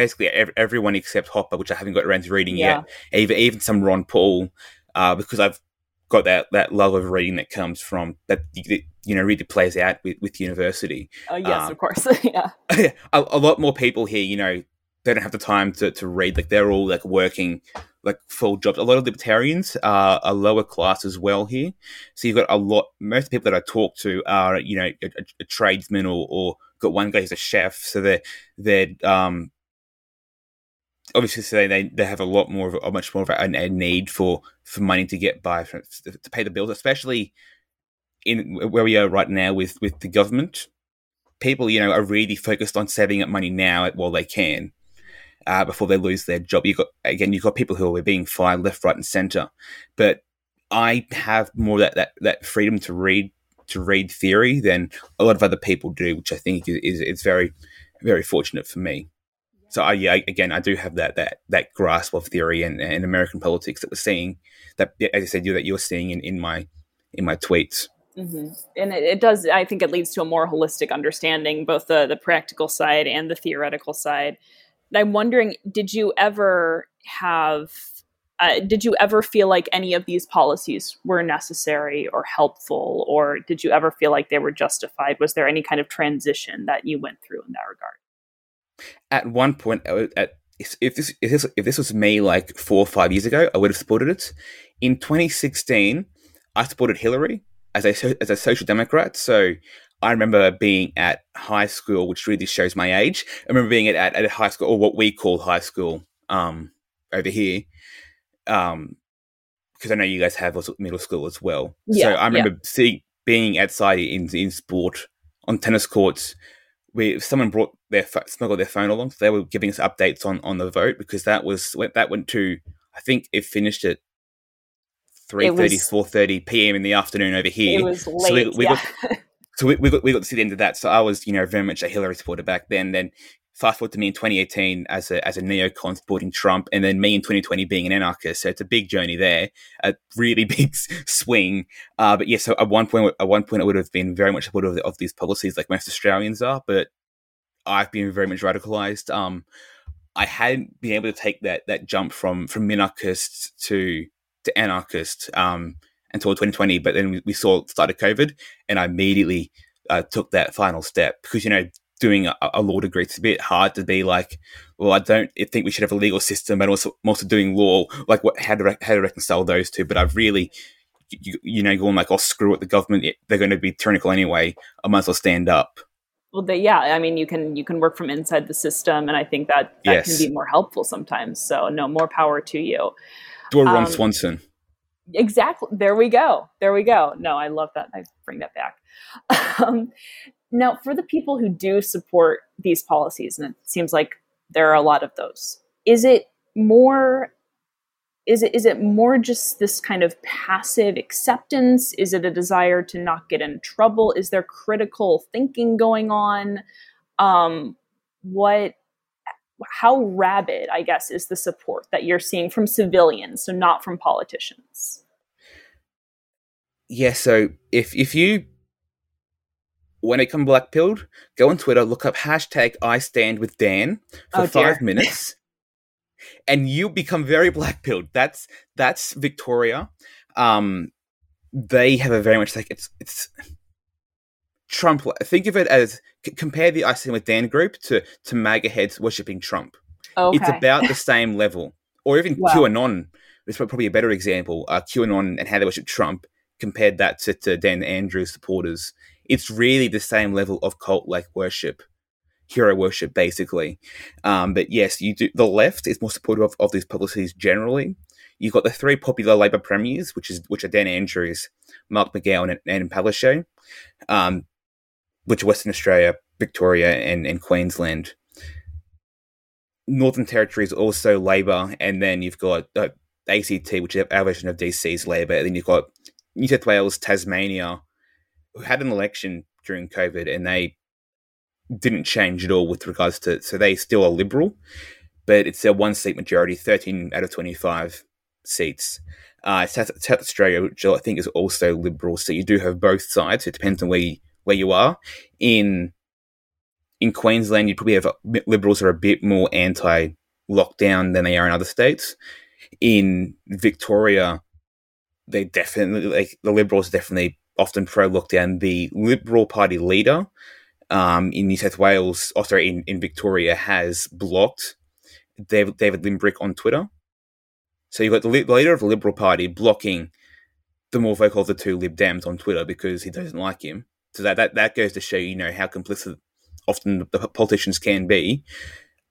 basically everyone except Hoppe, which I haven't got around to reading yeah. yet. Even even some Ron Paul, uh, because I've got that that love of reading that comes from that you know really plays out with, with university. Oh yes, um, of course, yeah. a, a, lot more people here, you know, they don't have the time to, to read. Like they're all like working like full jobs. A lot of libertarians are a lower class as well here. So you've got a lot. Most people that I talk to are you know a, a, a tradesman or, or got one guy who's a chef. So they're they're um obviously so they they have a lot more of a, much more of a, a need for for money to get by for, to pay the bills, especially in where we are right now with with the government. People, you know, are really focused on saving up money now while they can. Uh, before they lose their job, you got again, you've got people who are being fired left, right, and center. But I have more that, that that freedom to read to read theory than a lot of other people do, which I think is is, is very very fortunate for me. So I, yeah, again, I do have that that that grasp of theory and, and American politics that we're seeing. That, as I said, you that you're seeing in, in my in my tweets. Mm-hmm. And it, it, does. I think it leads to a more holistic understanding, both the the practical side and the theoretical side. I'm wondering, did you ever have? Uh, did you ever feel like any of these policies were necessary or helpful, or did you ever feel like they were justified? Was there any kind of transition that you went through in that regard? At one point, at if this if this if this was me like four or five years ago, I would have supported it. In 2016, I supported Hillary as a as a social democrat. So I remember being at high school, which really shows my age. I remember being at, at, at high school, or what we call high school um, over here, um, because I know you guys have also middle school as well. Yeah, so I remember yeah. seeing being outside in in sport on tennis courts where someone brought their smuggled their phone along, so they were giving us updates on on the vote because that was that went to I think it finished at 3.30, 4.30 p.m. in the afternoon over here. It was late, so we, we yeah. got, so we, we, got, we got to see the end of that. So I was, you know, very much a Hillary supporter back then. Then fast forward to me in 2018 as a, as a neocon supporting Trump, and then me in 2020 being an anarchist. So it's a big journey there, a really big swing. Uh, but yeah, so at one point, at one point, I would have been very much supportive of, of these policies, like most Australians are. But I've been very much radicalized. Um, I hadn't been able to take that that jump from from minarchist to to anarchist um, until 2020. But then we, we saw started COVID, and I immediately uh, took that final step because you know doing a, a, law degree it's a bit hard to be like, well, I don't think we should have a legal system, but also also doing law. Like, what how to re- how to reconcile those two? But I've really you, you know, going like, oh, screw it, the government, they're going to be tyrannical anyway. I might as well stand up. Well, they, yeah, I mean, you can you can work from inside the system, and I think that that yes. can be more helpful sometimes. So, no, more power to you. Do a Ron um, Swanson. Exactly. There we go. There we go. No, I love that. I bring that back. Um, now, for the people who do support these policies, and it seems like there are a lot of those, is it more? Is it is it more just this kind of passive acceptance? Is it a desire to not get in trouble? Is there critical thinking going on? Um, what how rabid, I guess, is the support that you're seeing from civilians, so not from politicians? Yeah, so if if you when it comes black pilled, go on Twitter, look up hashtag I stand with Dan for oh, five minutes, and you become very black pilled. That's that's Victoria. Um, they have a very much like it's it's Trump. Think of it as c- compare the I Stand with Dan group to to MAGA heads worshipping Trump. Okay. It's about the same level, or even wow. QAnon is probably a better example. Uh, QAnon and how they worship Trump compared that to, to Dan Andrews supporters. It's really the same level of cult like worship, hero worship, basically. Um, but yes, you do. The left is more supportive of, of these policies generally. You've got the three popular Labor premiers, which is which are Dan Andrews, Mark McGowan, and, and Palaszczuk. Um, which are Western Australia, Victoria, and, and Queensland. Northern Territory is also Labor, and then you've got uh, ACT, which is our version of DC's Labor, and then you've got New South Wales, Tasmania, had an election during COVID, and they didn't change at all with regards to. So they still are Liberal, but it's a one seat majority, 13 out of 25 seats. Uh, South, South Australia, which I think is also Liberal, so you do have both sides. It depends on where you, where you are. In in Queensland, you probably have Liberals are a bit more anti lockdown than they are in other states. In Victoria, they definitely like the Liberals definitely often pro lockdown. The Liberal Party leader um, in New South Wales, or sorry, in, in Victoria, has blocked David, David Limbrick on Twitter. So you've got the, the leader of the Liberal Party blocking the more vocal of the two Lib Dems on Twitter because he doesn't like him. So that, that, that goes to show, you know, how complicit often the politicians can be.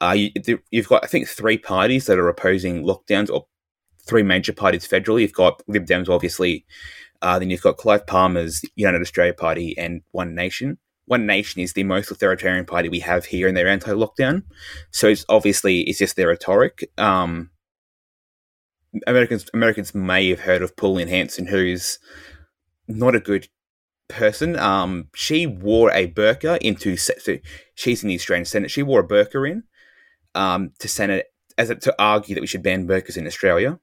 Uh, you, have got, I think, three parties that are opposing lockdowns, or three major parties federally. You've got Lib Dems, obviously. Uh, then you've got Clive Palmer's United Australia Party and One Nation. One Nation is the most authoritarian party we have here, and they're anti-lockdown. So it's obviously it's just their rhetoric. Um, Americans Americans may have heard of Pauline Hanson, who's not a good person. Um, she wore a burqa into so she's in the Australian Senate. She wore a burqa in um, to Senate as a, to argue that we should ban burqas in Australia.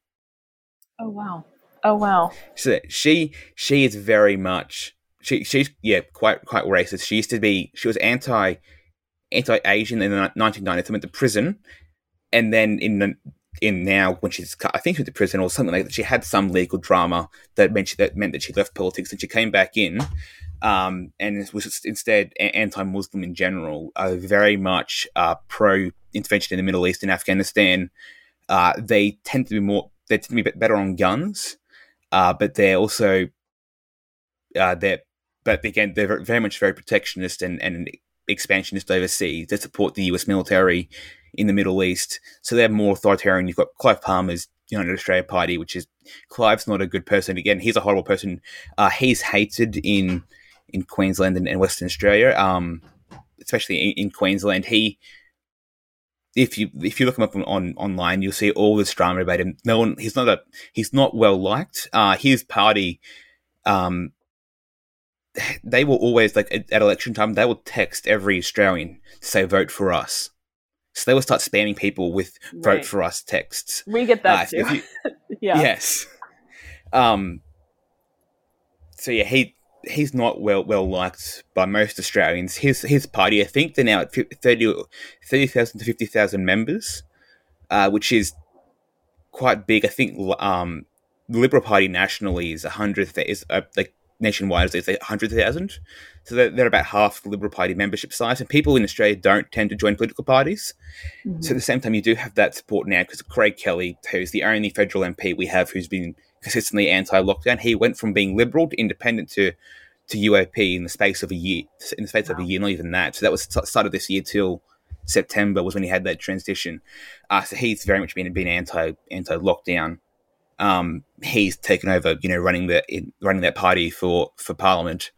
Oh wow! Oh wow! So she she is very much she she's yeah quite quite racist. She used to be she was anti anti Asian in the 1990s. Went to prison, and then in the in now when she's I think she went to prison or something like that. She had some legal drama that meant she, that meant that she left politics and she came back in, um, and was instead anti-Muslim in general. Uh, very much uh, pro intervention in the Middle East and Afghanistan. Uh, they tend to be more they tend to be bit better on guns, uh, but they're also uh, they're but again they're very much very protectionist and, and expansionist overseas. They support the U.S. military in the Middle East, so they're more authoritarian. You've got Clive Palmer's United Australia Party, which is Clive's not a good person. Again, he's a horrible person. Uh, he's hated in in Queensland and, and Western Australia, um, especially in, in, Queensland. He, if you if you look him up on, on, online, you'll see all this drama about him. No one, he's not a he's not well liked. Uh, his party, um, they will always like at, at election time they will text every Australian to say vote for us. So they will start spamming people with "vote right. for us" texts. We get that uh, too. You, yeah. Yes. Um. So yeah, he he's not well well liked by most Australians. His his party, I think, they're now at 30,000 30, to fifty thousand members, uh, which is quite big. I think um, the Liberal Party nationally is a hundred is uh, like nationwide is like hundred thousand. So they're, they're, about half the Liberal Party membership size, and people in Australia don't tend to join political parties. Mm-hmm. So at the same time, you do have that support now because Craig Kelly, who's the only federal MP we have who's been consistently anti-lockdown, he went from being Liberal to Independent to to UAP in the space of a year. In the space wow. of a year, not even that. So that was started this year till September was when he had that transition. Uh, so he's very much been been anti anti lockdown. Um, he's taken over, you know, running the running that party for for Parliament.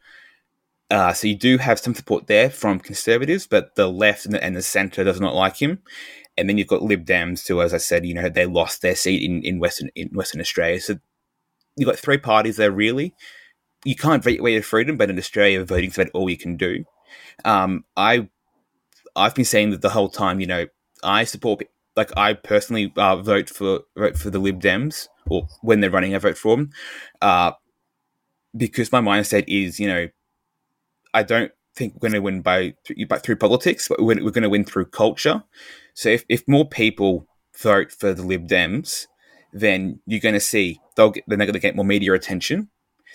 Uh, so you do have some support there from conservatives, but the left and the, and the centre does not like him. And then you've got Lib Dems, who, as I said, you know, they lost their seat in, in Western in Western Australia. So you've got three parties there, really. You can't vote your freedom, but in Australia, voting's about all you can do. Um, I, I've been saying that the whole time. You know, I support, like I personally uh, vote for vote for the Lib Dems, or when they're running, I vote for them, uh, because my mindset is, you know, I don't think we're going to win by, by through politics, but we're, we're going to win through culture. So if, if more people vote for the Lib Dems, then you're going to see they'll get, then they're going to get more media attention,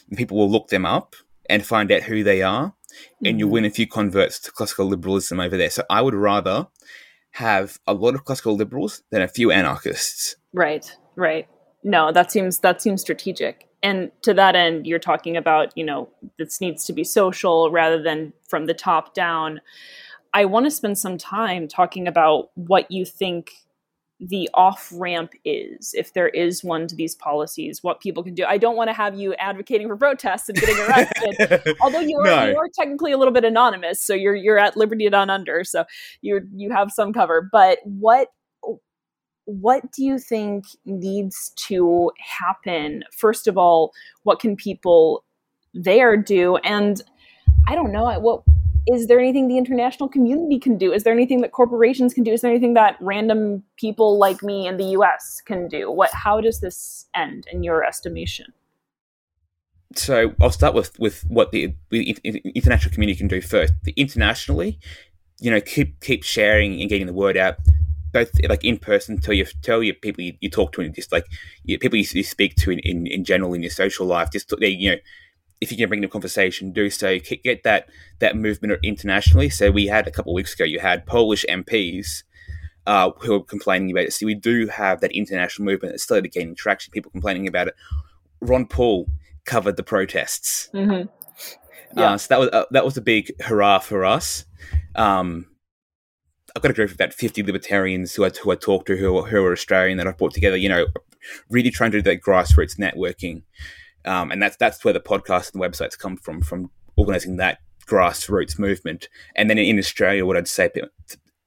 and people will look them up and find out who they are, mm-hmm. and you'll win a few converts to classical liberalism over there. So I would rather have a lot of classical liberals than a few anarchists. Right, right. No, that seems that seems strategic and to that end you're talking about you know this needs to be social rather than from the top down i want to spend some time talking about what you think the off ramp is if there is one to these policies what people can do i don't want to have you advocating for protests and getting arrested although you are, no. you are technically a little bit anonymous so you're you're at liberty down under so you you have some cover but what what do you think needs to happen? First of all, what can people there do? And I don't know, what is there anything the international community can do? Is there anything that corporations can do? Is there anything that random people like me in the US can do? What how does this end in your estimation? So I'll start with, with what the, the international community can do first. The internationally, you know, keep keep sharing and getting the word out both like in person tell you tell your people you, you talk to and just like you, people you, you, speak to in, in, in general in your social life just you know if you can bring the conversation do so. Get that that movement internationally. So we had a couple of weeks ago you had polish mps uh, who were complaining about it. So we do have that international movement. That started gaining traction. People complaining about it. Ron paul covered the protests. Mm-hmm. yeah. Uh, so that was uh, that was a big hurrah for us. Um, I've got a group of about 50 libertarians who I, who I talk to who, who are Australian that I've brought together, you know, really trying to do that grassroots networking. Um, and that's that's where the podcast and the websites come from, from organising that grassroots movement. And then in Australia, what I'd say,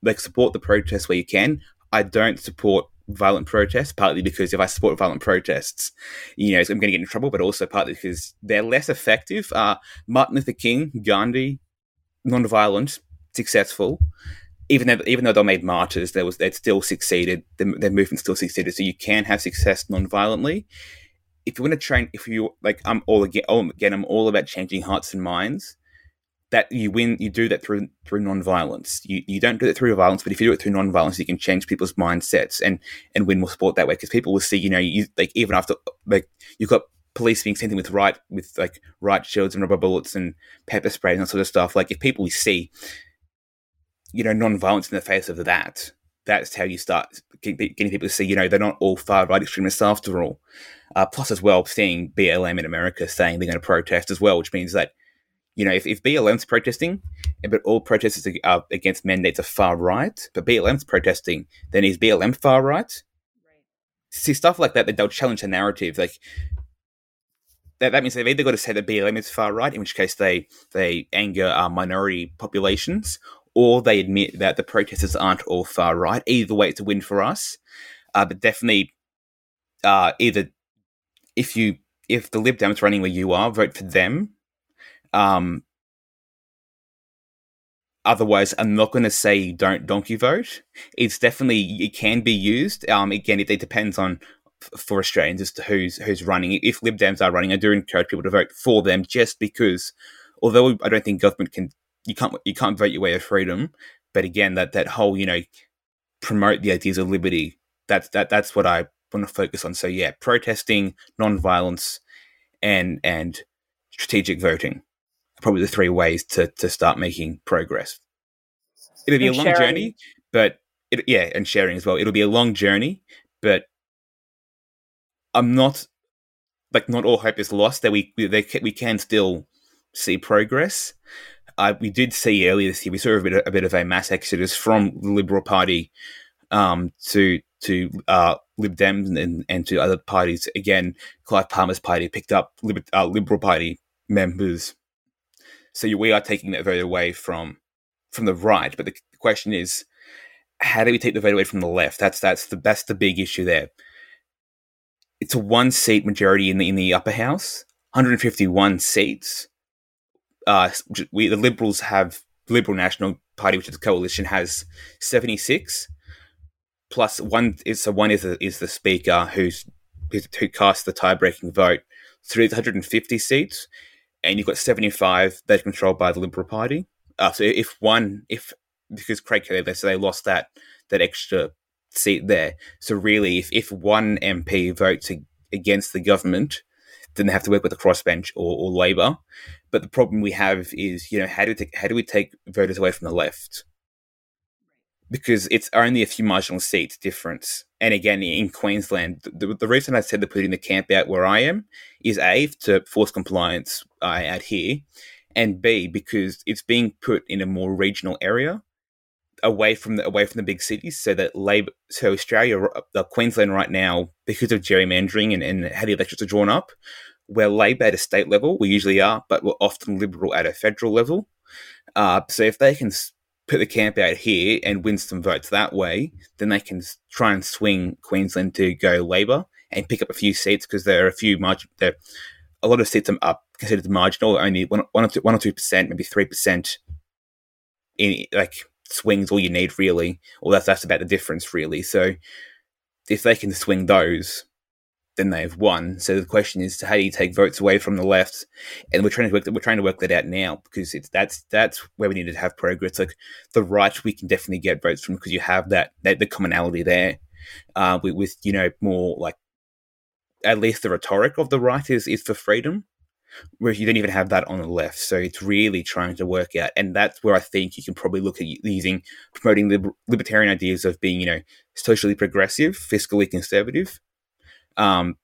like support the protests where you can. I don't support violent protests, partly because if I support violent protests, you know, I'm going to get in trouble, but also partly because they're less effective. Uh, Martin Luther King, Gandhi, non-violent, successful even though even though they made martyrs, there was they still succeeded. The, their movement still succeeded. So you can have success non-violently. If you want to train, if you like, I'm all again, again, I'm all about changing hearts and minds. That you win, you do that through through non-violence. You you don't do it through violence, but if you do it through non-violence, you can change people's mindsets and and win more support that way. Because people will see, you know, you like even after like you've got police being sent in with right with like riot shields and rubber bullets and pepper spray and that sort of stuff. Like if people see you know, non-violence in the face of that. That's how you start getting people to see, you know, they're not all far right extremists after all. Uh, plus, as well, seeing BLM in America saying they're going to protest as well, which means that, you know, if, if BLM's protesting, but all protesters are against mandates are far right, but BLM's protesting, then is BLM far right? Right. See stuff like that, that they'll challenge the narrative. Like that, that means they've either got to say that BLM is far right, in which case they they anger uh, minority populations, or they admit that the protesters aren't all far right. Either way, it's a win for us. Uh, but definitely, uh, either if you if the Lib Dems are running where you are, vote for them. Um, otherwise, I'm not going to say don't donkey vote. It's definitely it can be used. Um, again, it, it depends on for Australians as to who's who's running. If Lib Dems are running, I do encourage people to vote for them, just because. Although I don't think government can you can't you can't vote your way of freedom. But again, that that whole you know promote the ideas of liberty. That's that that's what I want to focus on. So yeah, protesting, non-violence, and and strategic voting are probably the three ways to to start making progress. It'll be and a long sharing. journey, but it, yeah, and sharing as well. It'll be a long journey, but I'm not like not all hope is lost. That we we, they, we can still see progress we did see earlier this year, we saw a bit, of, a bit of a mass exodus from the Liberal Party um, to to uh, Lib Dems and, and to other parties. Again, Clive Palmer's party picked up Liber- uh, Liberal Party members. So we are taking that vote away from from the right. But the question is, how do we take the vote away from the left? That's that's the that's the big issue there. It's a one seat majority in the in the upper house, 151 seats uh, we the Liberals have Liberal National Party, which is a coalition, has seventy six. Plus one is so one is the, is the speaker who's who cast the tie breaking vote. through 150 seats, and you've got seventy five that are controlled by the Liberal Party. Uh, so if one if because Craig Kelly they say they lost that that extra seat there. So really, if if one MP votes against the government, then they have to work with the crossbench or, or Labor. But the problem we have is, you know, how do we take, how do we take voters away from the left? Because it's only a few marginal seats difference. And again, in Queensland, the, the reason I said they're putting the camp out where I am is A, to force compliance uh, out here, and B, because it's being put in a more regional area away from the away from the big cities so that labor so australia uh, queensland right now because of gerrymandering and, and how the elections are drawn up we're Labor at a state level, we usually are, but we're often Liberal at a federal level. Uh, so if they can put the camp out here and win some votes that way, then they can try and swing Queensland to go Labor and pick up a few seats because there are a few margin. There, a lot of seats are considered marginal, only one, one or two, one or two percent, maybe three percent. In like swings, all you need really, or that's that's about the difference really. So if they can swing those, then they've won. So the question is, how do you take votes away from the left? And we're trying to work. We're trying to work that out now because it's that's that's where we need to have progress. Like the right, we can definitely get votes from because you have that, that the commonality there. Uh, with, with you know more like at least the rhetoric of the right is is for freedom, whereas you don't even have that on the left. So it's really trying to work out, and that's where I think you can probably look at using promoting liber- libertarian ideas of being you know socially progressive, fiscally conservative um,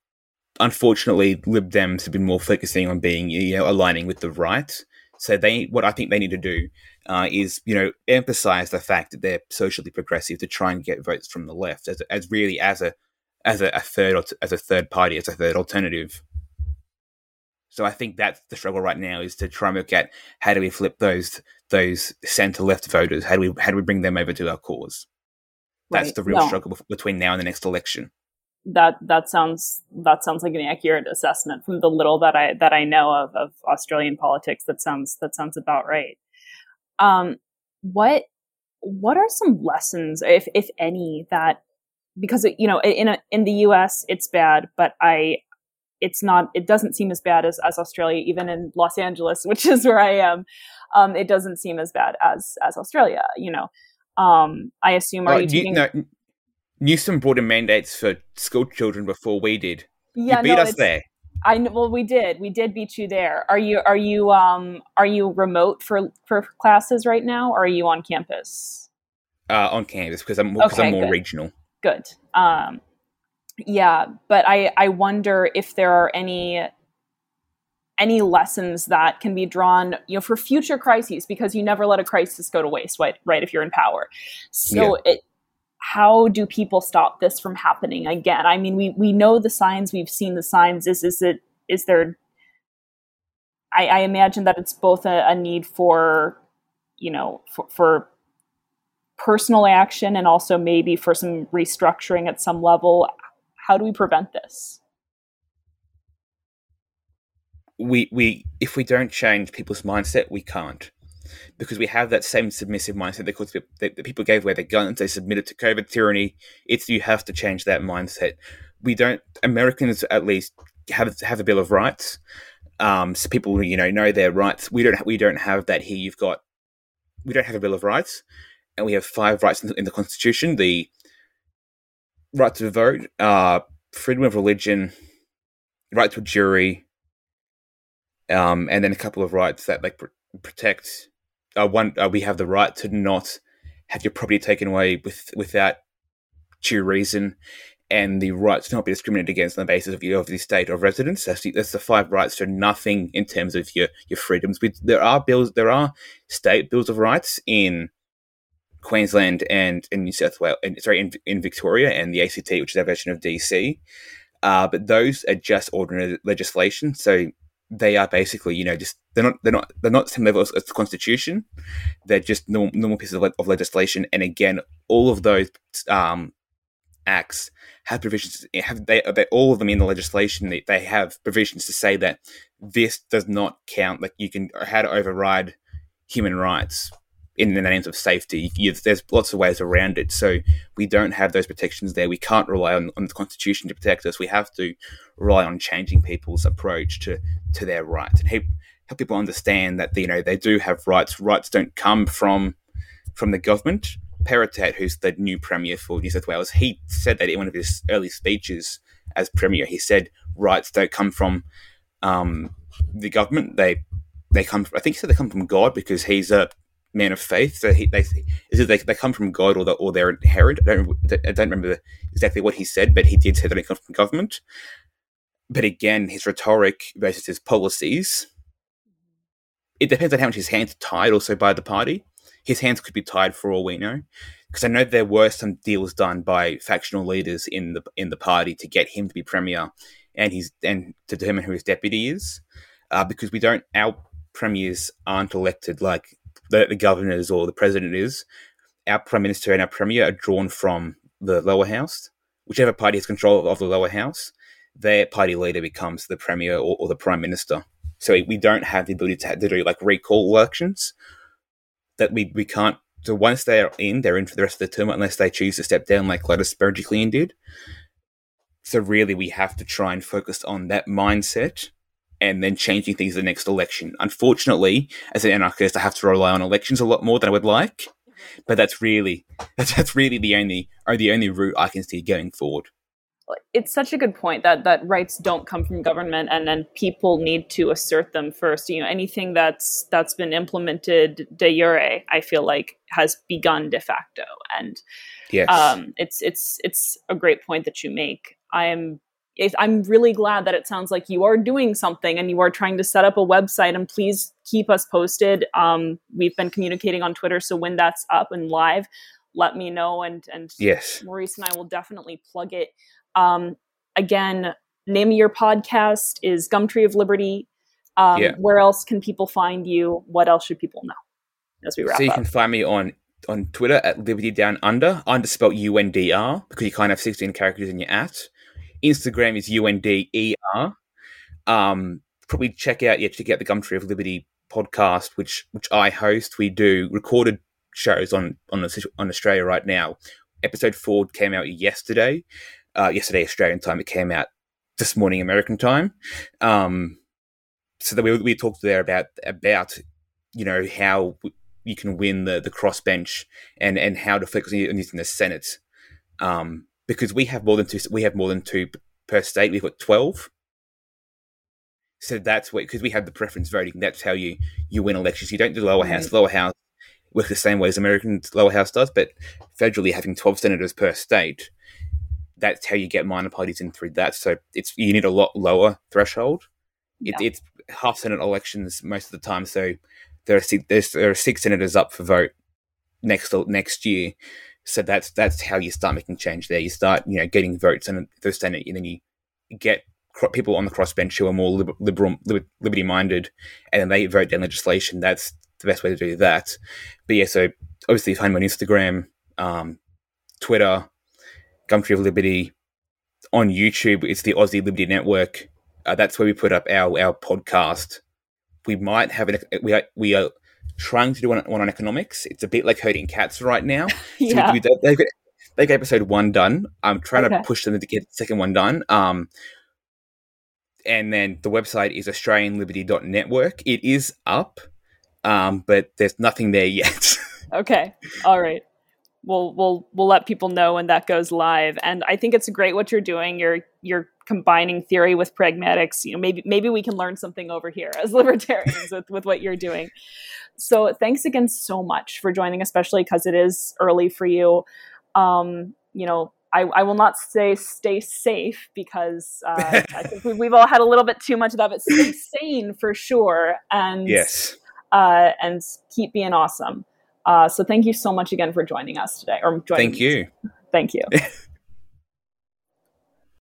unfortunately, Lib Dems have been more focusing on being, you know, aligning with the right. So they, what I think they need to do uh, is, you know, emphasize the fact that they're socially progressive to try and get votes from the left as, as really as a as a, a third as a third party as a third alternative. So I think that's the struggle right now is to try and look at how do we flip those those centre left voters? How do we how do we bring them over to our cause? That's right. the real no. struggle between now and the next election that that sounds that sounds like an accurate assessment from the little that I that I know of of Australian politics. That sounds that sounds about right. Um, what what are some lessons, if if any, that because you know in a, in the U.S. it's bad, but I it's not it doesn't seem as bad as as Australia, even in Los Angeles, which is where I am. Um, it doesn't seem as bad as as Australia. You know, um, I assume are uh, you taking? No, Newsom brought in mandates for school children before we did. Yeah, you beat no, us there. I well, we did. We did beat you there. Are you are you um are you remote for for classes right now, or are you on campus? Uh, on campus because I'm because okay, I'm more good. regional. Good. Um, yeah, but I I wonder if there are any any lessons that can be drawn you know for future crises because you never let a crisis go to waste right right if you're in power so yeah. it how do people stop this from happening again? I mean, we we know the signs, we've seen the signs. Is is it is there? I, I imagine that it's both a, a need for, you know, for, for personal action and also maybe for some restructuring at some level. How do we prevent this? We we if we don't change people's mindset, we can't because we have that same submissive mindset that, that, that people gave away their guns, they submitted to COVID tyranny. It's you have to change that mindset. We don't Americans at least have have a bill of rights, um, so people you know know their rights. We don't we don't have that here. You've got we don't have a bill of rights, and we have five rights in the, in the Constitution: the right to vote, uh, freedom of religion, right to a jury, um, and then a couple of rights that like pr- protect uh, one uh, we have the right to not have your property taken away with without due reason, and the right to not be discriminated against on the basis of your of the state of residence. That's the, that's the five rights to nothing in terms of your your freedoms. We, there are bills, there are state bills of rights in Queensland and in New South Wales, and, sorry, in, in Victoria and the ACT, which is our version of DC. Uh, but those are just ordinary legislation. So they are basically, you know, just they're not they're not they're not the same level as, as the Constitution. They're just normal, normal pieces of, of, legislation. And again, all of those um, acts have provisions. Have they, they all of them in the legislation? They, they have provisions to say that this does not count. Like you can how to override human rights in the names of safety. You, there's lots of ways around it. So we don't have those protections there. We can't rely on, on the Constitution to protect us. We have to rely on changing people's approach to, to their rights and help, help people understand that you know they do have rights. Rights don't come from from the government. Perrottet, who's the new premier for New South Wales, he said that in one of his early speeches as premier. He said rights don't come from um, the government. They they come. I think he said they come from God because he's a man of faith. So he, they is it they, they come from God or, the, or they're inherent. I don't, I don't remember exactly what he said, but he did say that it comes from government. But again, his rhetoric versus his policies, it depends on how much his hands are tied also by the party. His hands could be tied for all we know. Because I know there were some deals done by factional leaders in the in the party to get him to be premier, and he's and to determine who his deputy is. Uh, because we don't, our premiers aren't elected like the, the governors or the president is, our prime minister and our premier are drawn from the lower house. Whichever party has control of the lower house, their party leader becomes the premier or, or the prime minister. So we don't have the ability to, to do like recall elections. That we, we can't. So once they're in, they're in for the rest of the term unless they choose to step down, like Gladys Berejiklian did. So really, we have to try and focus on that mindset and then changing things the next election. Unfortunately, as an anarchist, I have to rely on elections a lot more than I would like. But that's really that's, that's really the only or the only route I can see going forward. It's such a good point that that rights don't come from government, and then people need to assert them first. You know, anything that's that's been implemented de jure, I feel like has begun de facto, and yes. um, it's it's it's a great point that you make. I am I'm really glad that it sounds like you are doing something and you are trying to set up a website. And please keep us posted. Um, we've been communicating on Twitter, so when that's up and live, let me know. And and yes, Maurice and I will definitely plug it. Um, again, name of your podcast is Gumtree of Liberty. Um, yeah. Where else can people find you? What else should people know as we wrap up? So you up? can find me on on Twitter at Liberty Down Under. Under spelled U N D R because you can't have sixteen characters in your at. Instagram is UNDER. Um, probably check out yeah check out the Gumtree of Liberty podcast, which which I host. We do recorded shows on on on Australia right now. Episode four came out yesterday, uh, yesterday Australian time. It came out this morning American time. Um, so that we we talked there about about you know how you can win the the crossbench and and how to focus on using the Senate. Um, because we have more than two we have more than two per state. We've got twelve. So that's what because we have the preference voting. That's how you you win elections. You don't do lower house. Right. Lower house works the same way as American lower house does, but federally having twelve senators per state, that's how you get minor parties in through that. So it's you need a lot lower threshold. It, yeah. It's half senate elections most of the time. So there are six, there are six senators up for vote next next year. So that's that's how you start making change there. You start you know getting votes in the Senate, and then you get people on the crossbench who are more liberal, liberal liberty minded, and then they vote down legislation. That's the best way to do that. But yeah, so obviously find me on Instagram, um, Twitter, Gumtree of Liberty. On YouTube, it's the Aussie Liberty Network. Uh, that's where we put up our our podcast. We might have an we are we are trying to do one, one on economics. It's a bit like herding cats right now. yeah. So we, they've got, they got episode one done. I'm trying okay. to push them to get the second one done. Um, and then the website is australianliberty.network. It is up, um, but there's nothing there yet. okay. All right. We'll we'll we'll let people know when that goes live. And I think it's great what you're doing. You're you're combining theory with pragmatics. You know, maybe maybe we can learn something over here as libertarians with, with what you're doing. So thanks again so much for joining, especially because it is early for you. Um, you know, I, I, will not say stay safe because uh, I think we, have all had a little bit too much of that, but stay sane for sure. And yes, uh, and keep being awesome. Uh, so thank you so much again for joining us today. Or joining thank you. Thank you.